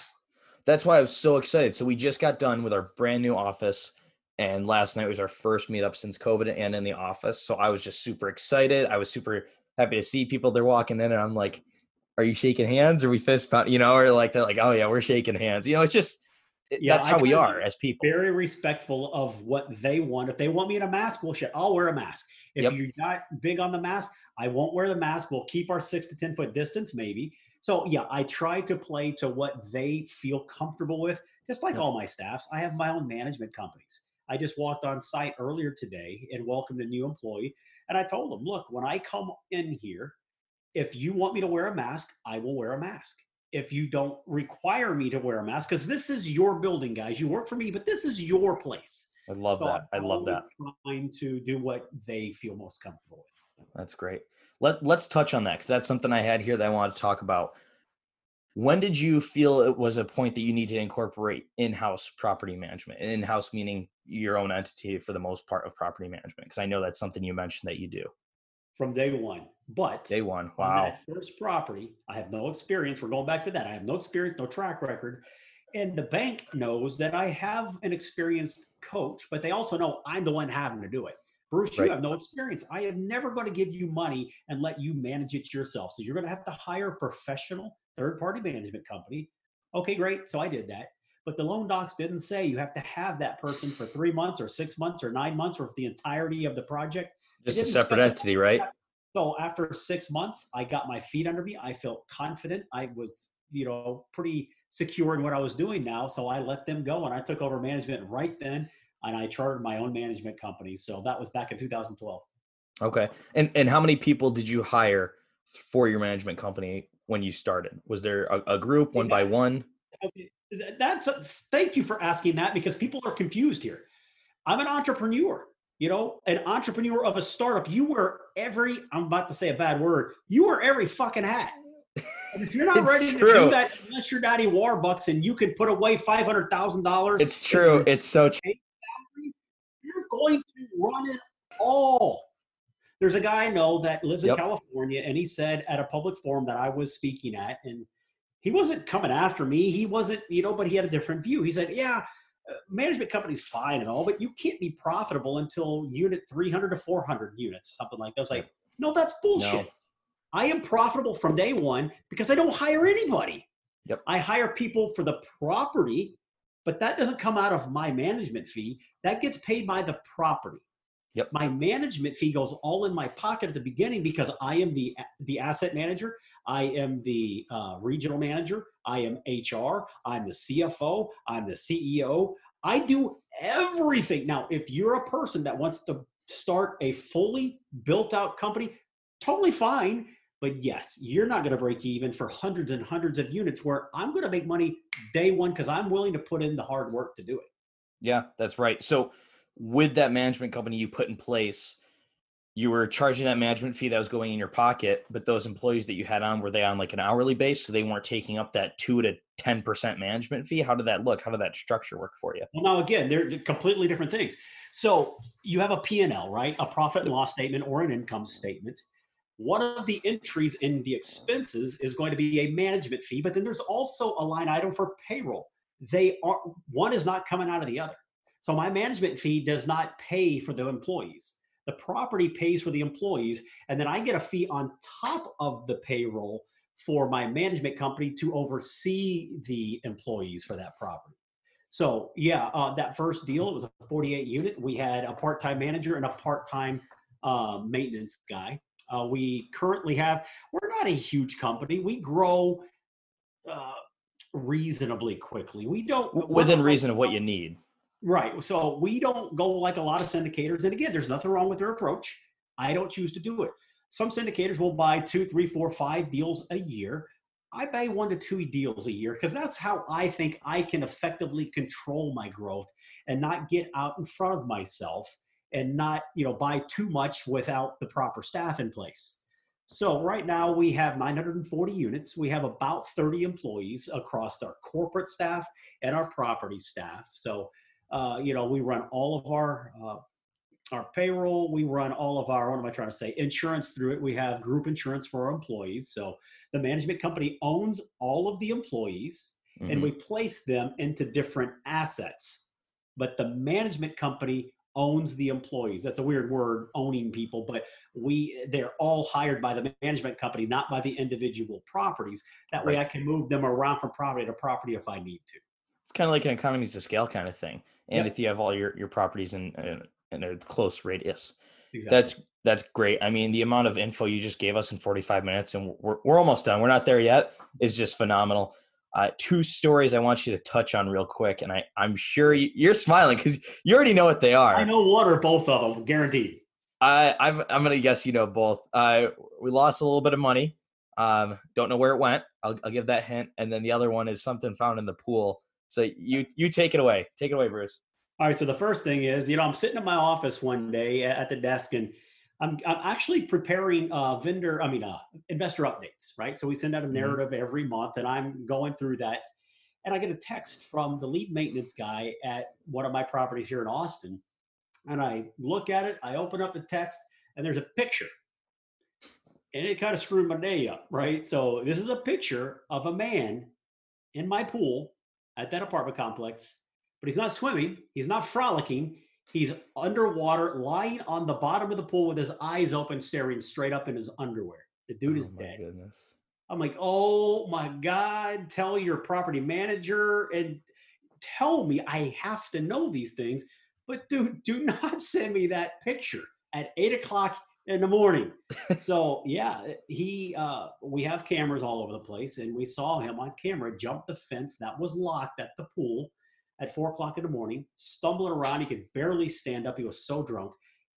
That's why I was so excited. So we just got done with our brand new office, and last night was our first meetup since COVID and in the office. So I was just super excited. I was super happy to see people. They're walking in, and I'm like, "Are you shaking hands? Or we fist bump?" You know, or like they're like, "Oh yeah, we're shaking hands." You know, it's just Yeah, that's how we are as people. Very respectful of what they want. If they want me in a mask, well, shit, I'll wear a mask. If Yep. you're not big on the mask, I won't wear the mask. We'll keep our six to 10 foot distance, maybe. So, yeah, I try to play to what they feel comfortable with, just like Yep. all my staffs. I have my own management companies. I just walked on site earlier today and welcomed a new employee. And I told them, look, when I come in here, if you want me to wear a mask, I will wear a mask. If you don't require me to wear a mask, because this is your building, guys. You work for me, but this is your place. I love So that. I love that. Trying to do what they feel most comfortable with. That's great. Let Let's touch on that because that's something I had here that I wanted to talk about. When did you feel it was a point that you need to incorporate in-house property management? In-house meaning your own entity for the most part of property management, because I know that's something you mentioned that you do. From day one. But Day one. on Wow. that first property, I have no experience. We're going back to that. I have no experience, no track record. And the bank knows that I have an experienced coach, but they also know I'm the one having to do it. Bruce, you Right. have no experience. I am never going to give you money and let you manage it yourself. So you're going to have to hire a professional third party management company. Okay, great. So I did that. But the loan docs didn't say you have to have that person for three months or six months or nine months or for the entirety of the project. Just a separate entity, right? So after six months, I got my feet under me. I felt confident. I was, you know, pretty secure in what I was doing now. So I let them go and I took over management right then and I chartered my own management company. So that was back in 2012. Okay. And and how many people did you hire for your management company when you started? Was there a, a group one by one? That's a, thank you for asking that because people are confused here. I'm an entrepreneur you know, an entrepreneur of a startup, you wear every, I'm about to say a bad word, you wear every fucking hat. And if you're not ready true. to do that, unless you're Daddy Warbucks and you can put away $500,000. It's true. It's so true. You're going to run it all. There's a guy I know that lives in. California, and he said at a public forum that I was speaking at, and he wasn't coming after me. He wasn't, you know, but he had a different view. He said, Yeah, uh, management company's fine and all, but you can't be profitable until unit 300 to 400 units, something like that. I was like, no, that's bullshit. No. I am profitable from day one because I don't hire anybody. Yep. I hire people for the property, but that doesn't come out of my management fee. That gets paid by the property. Yep. My management fee goes all in my pocket at the beginning because I am the the asset manager. I am the uh, regional manager. I am HR. I'm the CFO. I'm the CEO. I do everything. Now, if you're a person that wants to start a fully built out company, totally fine. But yes, you're not going to break even for hundreds and hundreds of units where I'm going to make money day one because I'm willing to put in the hard work to do it. Yeah, that's right. So, with that management company you put in place, you were charging that management fee that was going in your pocket, but those employees that you had on were they on like an hourly base, so they weren't taking up that two to ten percent management fee? How did that look? How did that structure work for you? Well, now again, they're completely different things. So you have a P and L, right? A profit and loss statement or an income statement. One of the entries in the expenses is going to be a management fee, but then there's also a line item for payroll. They are one is not coming out of the other. So my management fee does not pay for the employees the property pays for the employees, and then I get a fee on top of the payroll for my management company to oversee the employees for that property. So yeah, uh, that first deal it was a 48 unit. We had a part-time manager and a part-time uh, maintenance guy. Uh, we currently have. We're not a huge company. We grow uh, reasonably quickly. We don't within reason of what you need. Right. So we don't go like a lot of syndicators. And again, there's nothing wrong with their approach. I don't choose to do it. Some syndicators will buy two, three, four, five deals a year. I buy one to two deals a year because that's how I think I can effectively control my growth and not get out in front of myself and not, you know, buy too much without the proper staff in place. So right now we have 940 units. We have about 30 employees across our corporate staff and our property staff. So uh, you know, we run all of our uh, our payroll. We run all of our what am I trying to say? Insurance through it. We have group insurance for our employees. So the management company owns all of the employees, mm-hmm. and we place them into different assets. But the management company owns the employees. That's a weird word, owning people, but we they're all hired by the management company, not by the individual properties. That right. way I can move them around from property to property if I need to it's kind of like an economies of scale kind of thing. And yep. if you have all your, your properties in, in, in a close radius, exactly. that's that's great. I mean, the amount of info you just gave us in 45 minutes, and we're we're almost done. We're not there yet. Is just phenomenal. Uh, two stories I want you to touch on real quick, and I I'm sure you, are smiling because you already know what they are. I know one or both of them, guaranteed. I I'm I'm gonna guess you know both. Uh, we lost a little bit of money. Um, don't know where it went. I'll, I'll give that hint. And then the other one is something found in the pool so you you take it away. Take it away, Bruce. All right. So the first thing is, you know, I'm sitting at my office one day at the desk, and I'm I'm actually preparing uh, vendor, I mean, uh, investor updates, right? So we send out a mm-hmm. narrative mm-hmm. every month, and I'm going through that, and I get a text from the lead maintenance guy at one of my properties here in Austin, and I look at it, I open up the text, and there's a picture. And it kind of screwed my day up, right? So this is a picture of a man in my pool at that apartment complex, but he's not swimming, he's not frolicking. He's underwater, lying on the bottom of the pool with his eyes open, staring straight up in his underwear. The dude oh is dead. Goodness. I'm like, oh my God, tell your property manager and tell me I have to know these things, but dude, do [LAUGHS] not send me that picture at eight o'clock in the morning. [LAUGHS] so yeah, he uh, we have cameras all over the place, and we saw him on camera jump the fence that was locked at the pool at four o'clock in the morning, stumbling around. He could barely stand up. He was so drunk.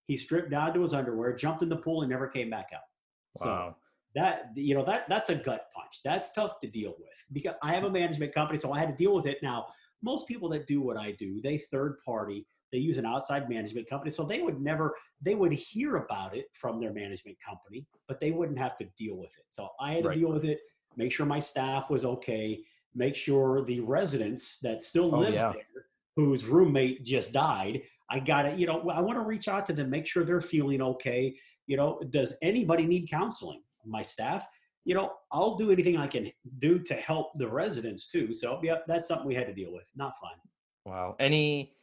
He stripped down to his underwear, jumped in the pool, and never came back out. Wow. So that you know that that's a gut punch. That's tough to deal with because I have a management company, so I had to deal with it. Now, most people that do what I do, they third party they use an outside management company. So they would never they would hear about it from their management company but they wouldn't have to deal with it. So i had to Right. deal with it make sure my staff was okay make sure the residents that still Oh, live yeah. there whose roommate just died i gotta you know i want to reach out to them make sure they're feeling okay. You know does anybody need counseling? My staff you know i'll do anything i can do to help the residents too. So yeah that's something we had to deal with. Not fun. Wow. Any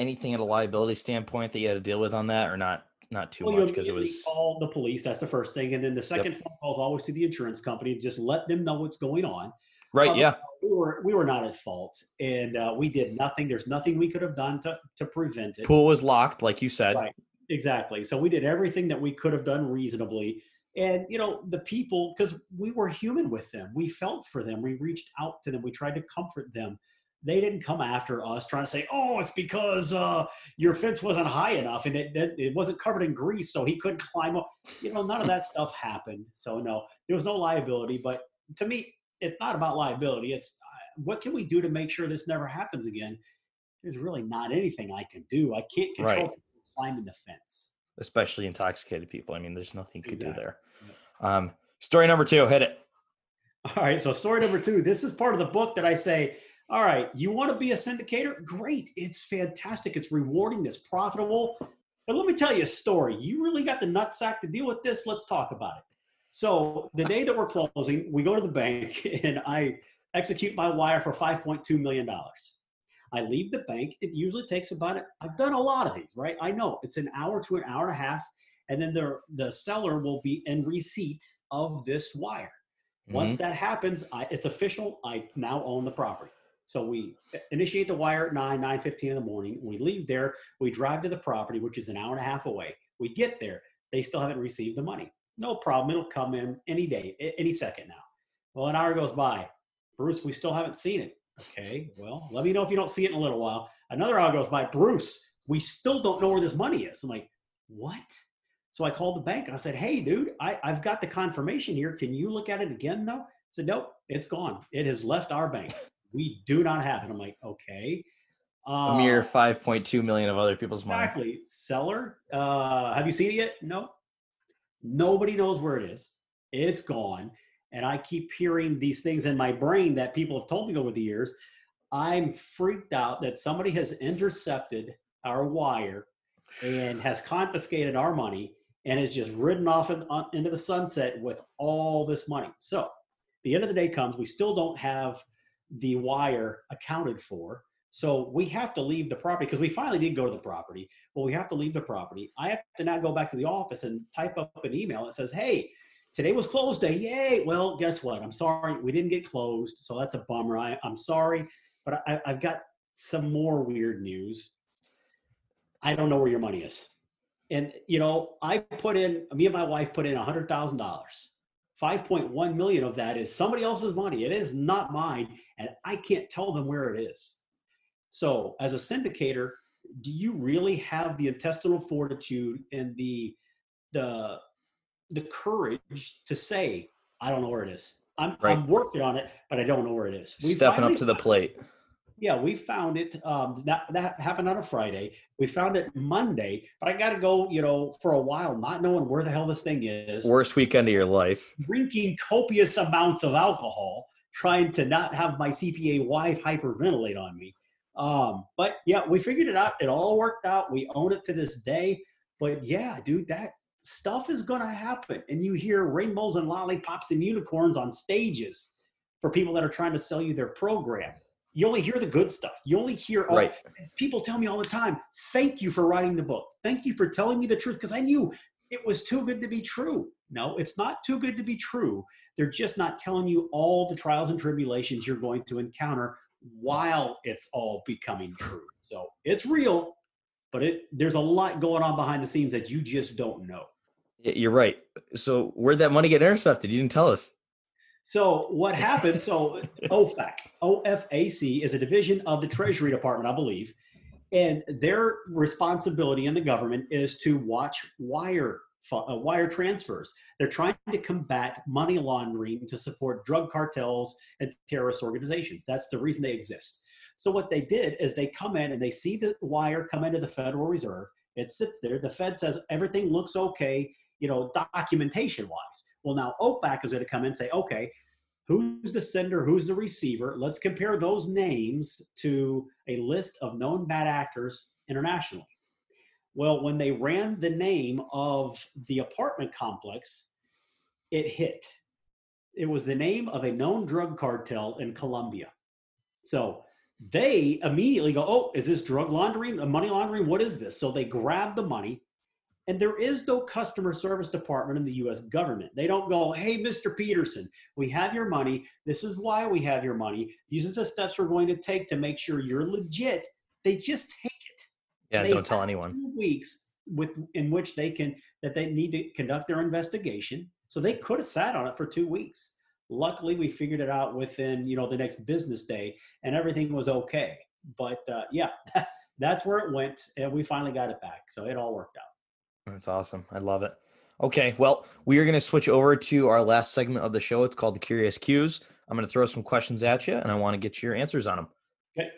anything at a liability standpoint that you had to deal with on that, or not? Not too Well, much because it was call the police. That's the first thing, and then the second phone call is always to the insurance company. Just let them know what's going on. right. Um, Yeah. We were we were not at fault, and uh, we did nothing. There's nothing we could have done to to prevent it. Pool was locked, like you said. Right. Exactly. So we did everything that we could have done reasonably. And you know the people, because we were human with them, we felt for them. We reached out to them. We tried to comfort them. They didn't come after us trying to say, "Oh, it's because uh, your fence wasn't high enough and it, it it wasn't covered in grease, so he couldn't climb up." You know, none of that stuff happened. So no, there was no liability. But to me, it's not about liability. It's uh, what can we do to make sure this never happens again? There's really not anything I can do. I can't control Right. climbing the fence. Especially intoxicated people. I mean, there's nothing you Exactly. do there. Um, story number two. Hit it. All right. So story number two. This is part of the book that I say, all right, you want to be a syndicator? Great. It's fantastic. It's rewarding. It's profitable. But let me tell you a story. You really got the nutsack to deal with this. Let's talk about it. So the day that we're closing, we go to the bank [LAUGHS] and I execute my wire for $5.2 million. I leave the bank. It usually takes about it. I've done a lot of these, right? I know it's an hour to an hour and a half. And then the, the seller will be in receipt of this wire. Once mm-hmm. that happens, I, it's official. I now own the property. So we initiate the wire at 9, 9 15 in the morning. We leave there. We drive to the property, which is an hour and a half away. We get there. They still haven't received the money. No problem. It'll come in any day, any second now. Well, an hour goes by. Bruce, we still haven't seen it. Okay. Well, let me know if you don't see it in a little while. Another hour goes by. Bruce, we still don't know where this money is. I'm like, what? So I called the bank and I said, Hey, dude, I, I've got the confirmation here. Can you look at it again, though? I said, Nope, it's gone. It has left our bank. We do not have it. I'm like, Okay. A mere Uh, 5.2 million of other people's money. Exactly. Seller, uh, have you seen it yet? No. Nobody knows where it is. It's gone. And I keep hearing these things in my brain that people have told me over the years. I'm freaked out that somebody has intercepted our wire and has confiscated our money and has just ridden off in, on, into the sunset with all this money. So the end of the day comes, we still don't have the wire accounted for. So we have to leave the property because we finally did go to the property, but we have to leave the property. I have to now go back to the office and type up an email that says, hey, today was closed day. Yay. Well, guess what? I'm sorry. We didn't get closed. So that's a bummer. I, I'm sorry, but I, I've got some more weird news. I don't know where your money is. And, you know, I put in, me and my wife put in a $100,000. 5.1 million of that is somebody else's money. It is not mine. And I can't tell them where it is. So, as a syndicator, do you really have the intestinal fortitude and the the the courage to say, "I don't know where it is. I'm, Right. I'm working on it, but I don't know where it is." We Stepping up to the plate. Yeah, we found it. Um, that that happened on a Friday. We found it Monday, but I got to go. You know, for a while, not knowing where the hell this thing is Worst weekend of your life. drinking copious amounts of alcohol, trying to not have my CPA wife hyperventilate on me. Um, but yeah, we figured it out. It all worked out. We own it to this day. But yeah, dude, that stuff is going to happen. And you hear rainbows and lollipops and unicorns on stages for people that are trying to sell you their program. You only hear the good stuff. You only hear oh, Right. people tell me all the time, thank you for writing the book. Thank you for telling me the truth because I knew it was too good to be true. No, it's not too good to be true. They're just not telling you all the trials and tribulations you're going to encounter while it's all becoming true. So it's real, but it there's a lot going on behind the scenes that you just don't know. You're right. So where'd that money get intercepted? You didn't tell us. So what happened? So OFAC, OFAC is a division of the Treasury Department, I believe, and their responsibility in the government is to watch wire uh, wire transfers. They're trying to combat money laundering to support drug cartels and terrorist organizations. That's the reason they exist. So what they did is they come in and they see the wire come into the Federal Reserve. It sits there. The Fed says everything looks okay, you know, documentation wise. Well, now OFAC is going to come in and say, okay, who's the sender, who's the receiver? Let's compare those names to a list of known bad actors internationally. Well, when they ran the name of the apartment complex, it hit. It was the name of a known drug cartel in Colombia. So they immediately go, Oh, is this drug laundering, money laundering? What is this? So they grab the money. And there is no customer service department in the US government. They don't go, Hey, Mr. Peterson, we have your money. This is why we have your money. These are the steps we're going to take to make sure you're legit. They just take it. Yeah, They don't tell anyone. Two weeks with in which they can that they need to conduct their investigation. So they could have sat on it for two weeks. Luckily, we figured it out within you know the next business day, and everything was okay. But uh, yeah, [LAUGHS] that's where it went, and we finally got it back. So it all worked out. That's awesome. I love it. Okay, well, we are going to switch over to our last segment of the show. It's called the Curious Cues. I'm going to throw some questions at you, and I want to get your answers on them. Okay.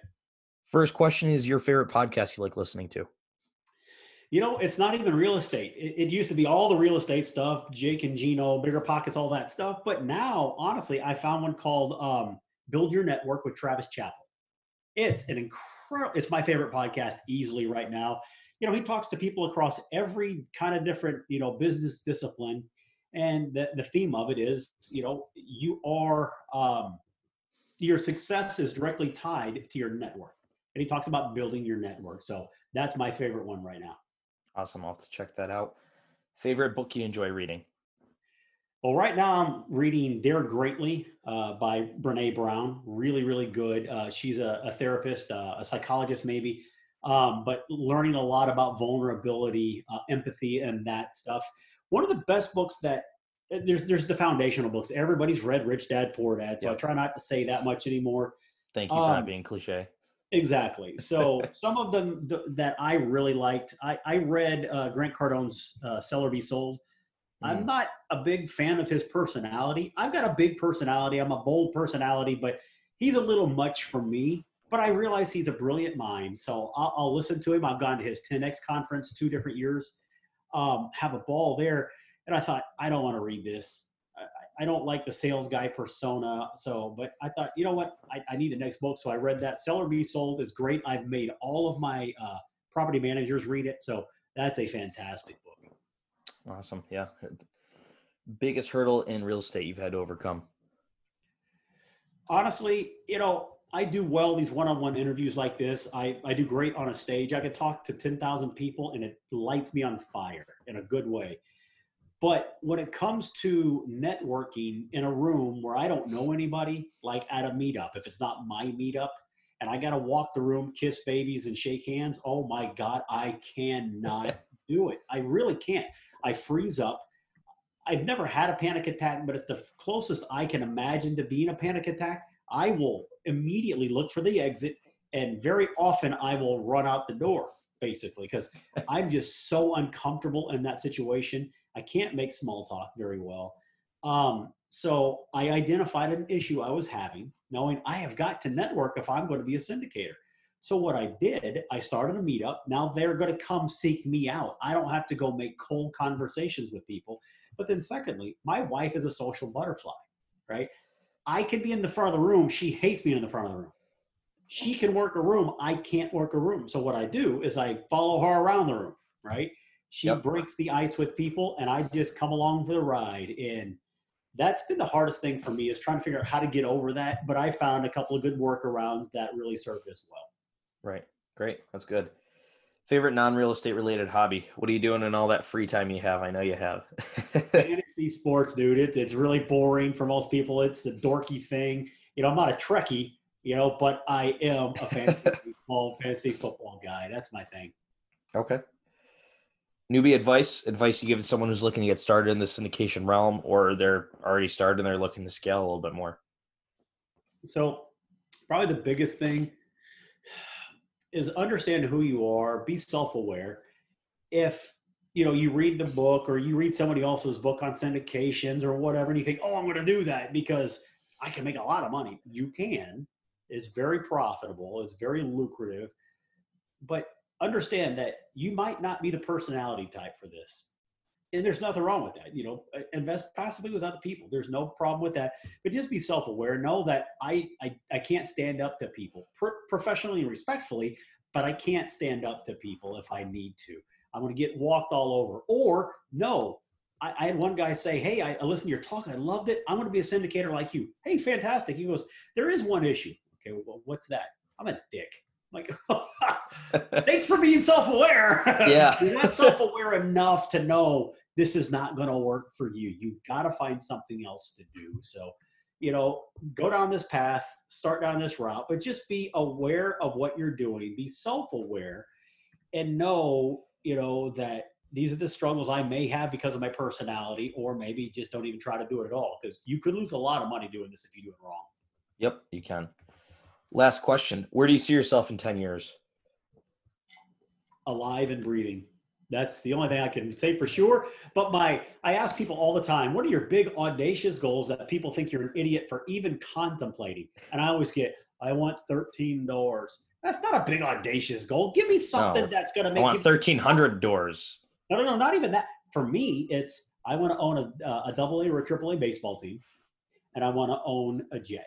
First question is your favorite podcast you like listening to? You know, it's not even real estate. It, it used to be all the real estate stuff, Jake and Gino, Bigger Pockets, all that stuff. But now, honestly, I found one called um, Build Your Network with Travis Chappell. It's an incredible, it's my favorite podcast easily right now. You know, he talks to people across every kind of different, you know, business discipline. And the, the theme of it is, you know, you are, um, your success is directly tied to your network. And he talks about building your network. So that's my favorite one right now. Awesome. I'll have to check that out. Favorite book you enjoy reading? Well, right now I'm reading Dare Greatly uh, by Brene Brown. Really, really good. Uh, she's a, a therapist, uh, a psychologist, maybe, um, but learning a lot about vulnerability, uh, empathy, and that stuff. One of the best books that uh, there's there's the foundational books. Everybody's read Rich Dad Poor Dad, so I try not to say that much anymore. Thank you for Um, not being cliche. Exactly. So [LAUGHS] some of them th- that I really liked, I, I read uh, Grant Cardone's uh, Sell or Be Sold. I'm Mhm. not a big fan of his personality. I've got a big personality. I'm a bold personality, but he's a little much for me. But I realize he's a brilliant mind, so I'll, I'll listen to him. I've gone to his 10x conference two different years, um, have a ball there, and I thought I don't want to read this. I, I don't like the sales guy persona. So, but I thought, you know what? I, I need the next book. So I read that. Sell or Be Sold is great. I've made all of my uh, property managers read it. So that's a fantastic book. Awesome. Yeah. Biggest hurdle in real estate you've had to overcome? Honestly, you know, I do well these one-on-one interviews like this. I, I do great on a stage. I could talk to 10,000 people and it lights me on fire in a good way. But when it comes to networking in a room where I don't know anybody, like at a meetup, if it's not my meetup, and I got to walk the room, kiss babies, and shake hands, oh my God, I cannot [LAUGHS] do it. I really can't. I freeze up. I've never had a panic attack, but it's the closest I can imagine to being a panic attack. I will immediately look for the exit, and very often I will run out the door, basically, because [LAUGHS] I'm just so uncomfortable in that situation. I can't make small talk very well. Um, so I identified an issue I was having, knowing I have got to network if I'm going to be a syndicator. So what I did, I started a meetup. Now they're going to come seek me out. I don't have to go make cold conversations with people. But then secondly, my wife is a social butterfly, right? I can be in the front of the room. She hates being in the front of the room. She can work a room. I can't work a room. So what I do is I follow her around the room, right? She Yep. breaks the ice with people and I just come along for the ride. And that's been the hardest thing for me is trying to figure out how to get over that. But I found a couple of good workarounds that really served us well. Right. Great. That's good. Favorite non real estate related hobby? What are you doing in all that free time you have? I know you have. [LAUGHS] fantasy sports, dude. It, it's really boring for most people. It's a dorky thing. You know, I'm not a Trekkie, you know, but I am a fantasy [LAUGHS] football, fantasy football guy. That's my thing. Okay. Newbie advice, advice you give to someone who's looking to get started in the syndication realm or they're already started and they're looking to scale a little bit more. So, probably the biggest thing is understand who you are, be self-aware. If you know you read the book or you read somebody else's book on syndications or whatever, and you think, "Oh, I'm going to do that because I can make a lot of money," you can. It's very profitable. It's very lucrative, but understand that you might not be the personality type for this and there's nothing wrong with that. You know, uh, invest passively with other people. There's no problem with that. But just be self-aware. Know that I I, I can't stand up to people Pro- professionally and respectfully, but I can't stand up to people if I need to. I'm going to get walked all over. Or no, I, I had one guy say, "Hey, I, I listened to your talk. I loved it. I'm going to be a syndicator like you." Hey, fantastic. He goes, "There is one issue. Okay, well, what's that? I'm a dick." like, [LAUGHS] thanks for being self-aware. Yeah, [LAUGHS] you're not self-aware enough to know this is not going to work for you. You got to find something else to do. So, you know, go down this path, start down this route, but just be aware of what you're doing, be self aware, and know, you know, that these are the struggles I may have because of my personality, or maybe just don't even try to do it at all because you could lose a lot of money doing this if you do it wrong. Yep, you can. Last question Where do you see yourself in 10 years? Alive and breathing. That's the only thing I can say for sure. But my, I ask people all the time, what are your big audacious goals that people think you're an idiot for even contemplating? And I always get, I want 13 doors. That's not a big audacious goal. Give me something no, that's going to make. I want 1,300 doors. No, no, no, not even that. For me, it's I want to own a, uh, a double A or a triple A baseball team, and I want to own a jet.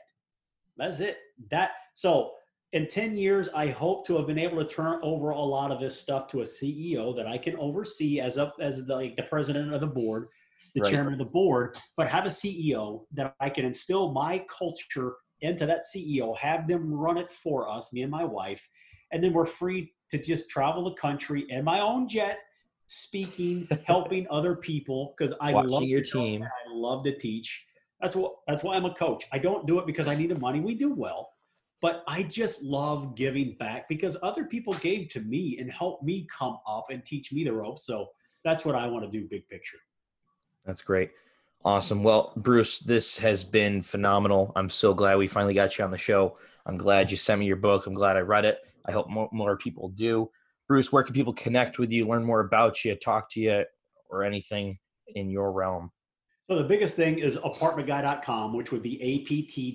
That's it. That so in 10 years, I hope to have been able to turn over a lot of this stuff to a CEO that I can oversee as up as the, like the president of the board, the right. chairman of the board, but have a CEO that I can instill my culture into that CEO, have them run it for us, me and my wife, and then we're free to just travel the country in my own jet, speaking, [LAUGHS] helping other people because I Watching love your team. I love to teach. That's what that's why I'm a coach. I don't do it because I need the money. We do well but I just love giving back because other people gave to me and helped me come up and teach me the ropes. So that's what I want to do, big picture. That's great. Awesome. Well, Bruce, this has been phenomenal. I'm so glad we finally got you on the show. I'm glad you sent me your book. I'm glad I read it. I hope more, more people do. Bruce, where can people connect with you, learn more about you, talk to you, or anything in your realm? So the biggest thing is apartmentguy.com, which would be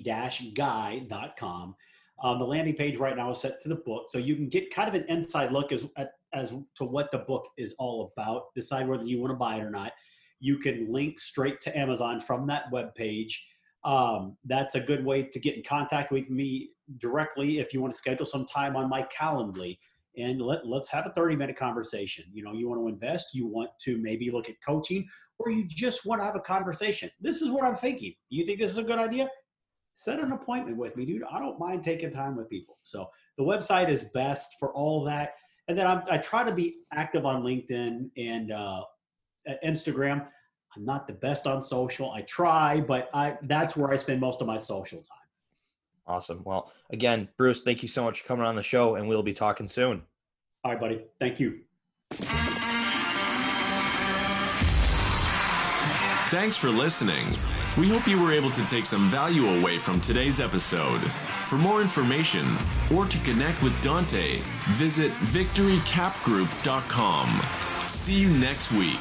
apt-guy.com. Um, the landing page right now is set to the book, so you can get kind of an inside look as as to what the book is all about. Decide whether you want to buy it or not. You can link straight to Amazon from that web page. Um, that's a good way to get in contact with me directly if you want to schedule some time on my Calendly and let, let's have a 30 minute conversation. You know, you want to invest, you want to maybe look at coaching, or you just want to have a conversation. This is what I'm thinking. You think this is a good idea? Set an appointment with me, dude. I don't mind taking time with people. So the website is best for all that. And then I'm, i try to be active on LinkedIn and uh, Instagram. I'm not the best on social. I try, but I that's where I spend most of my social time. Awesome. Well, again, Bruce, thank you so much for coming on the show, and we'll be talking soon. All right, buddy. Thank you. Thanks for listening. We hope you were able to take some value away from today's episode. For more information or to connect with Dante, visit victorycapgroup.com. See you next week.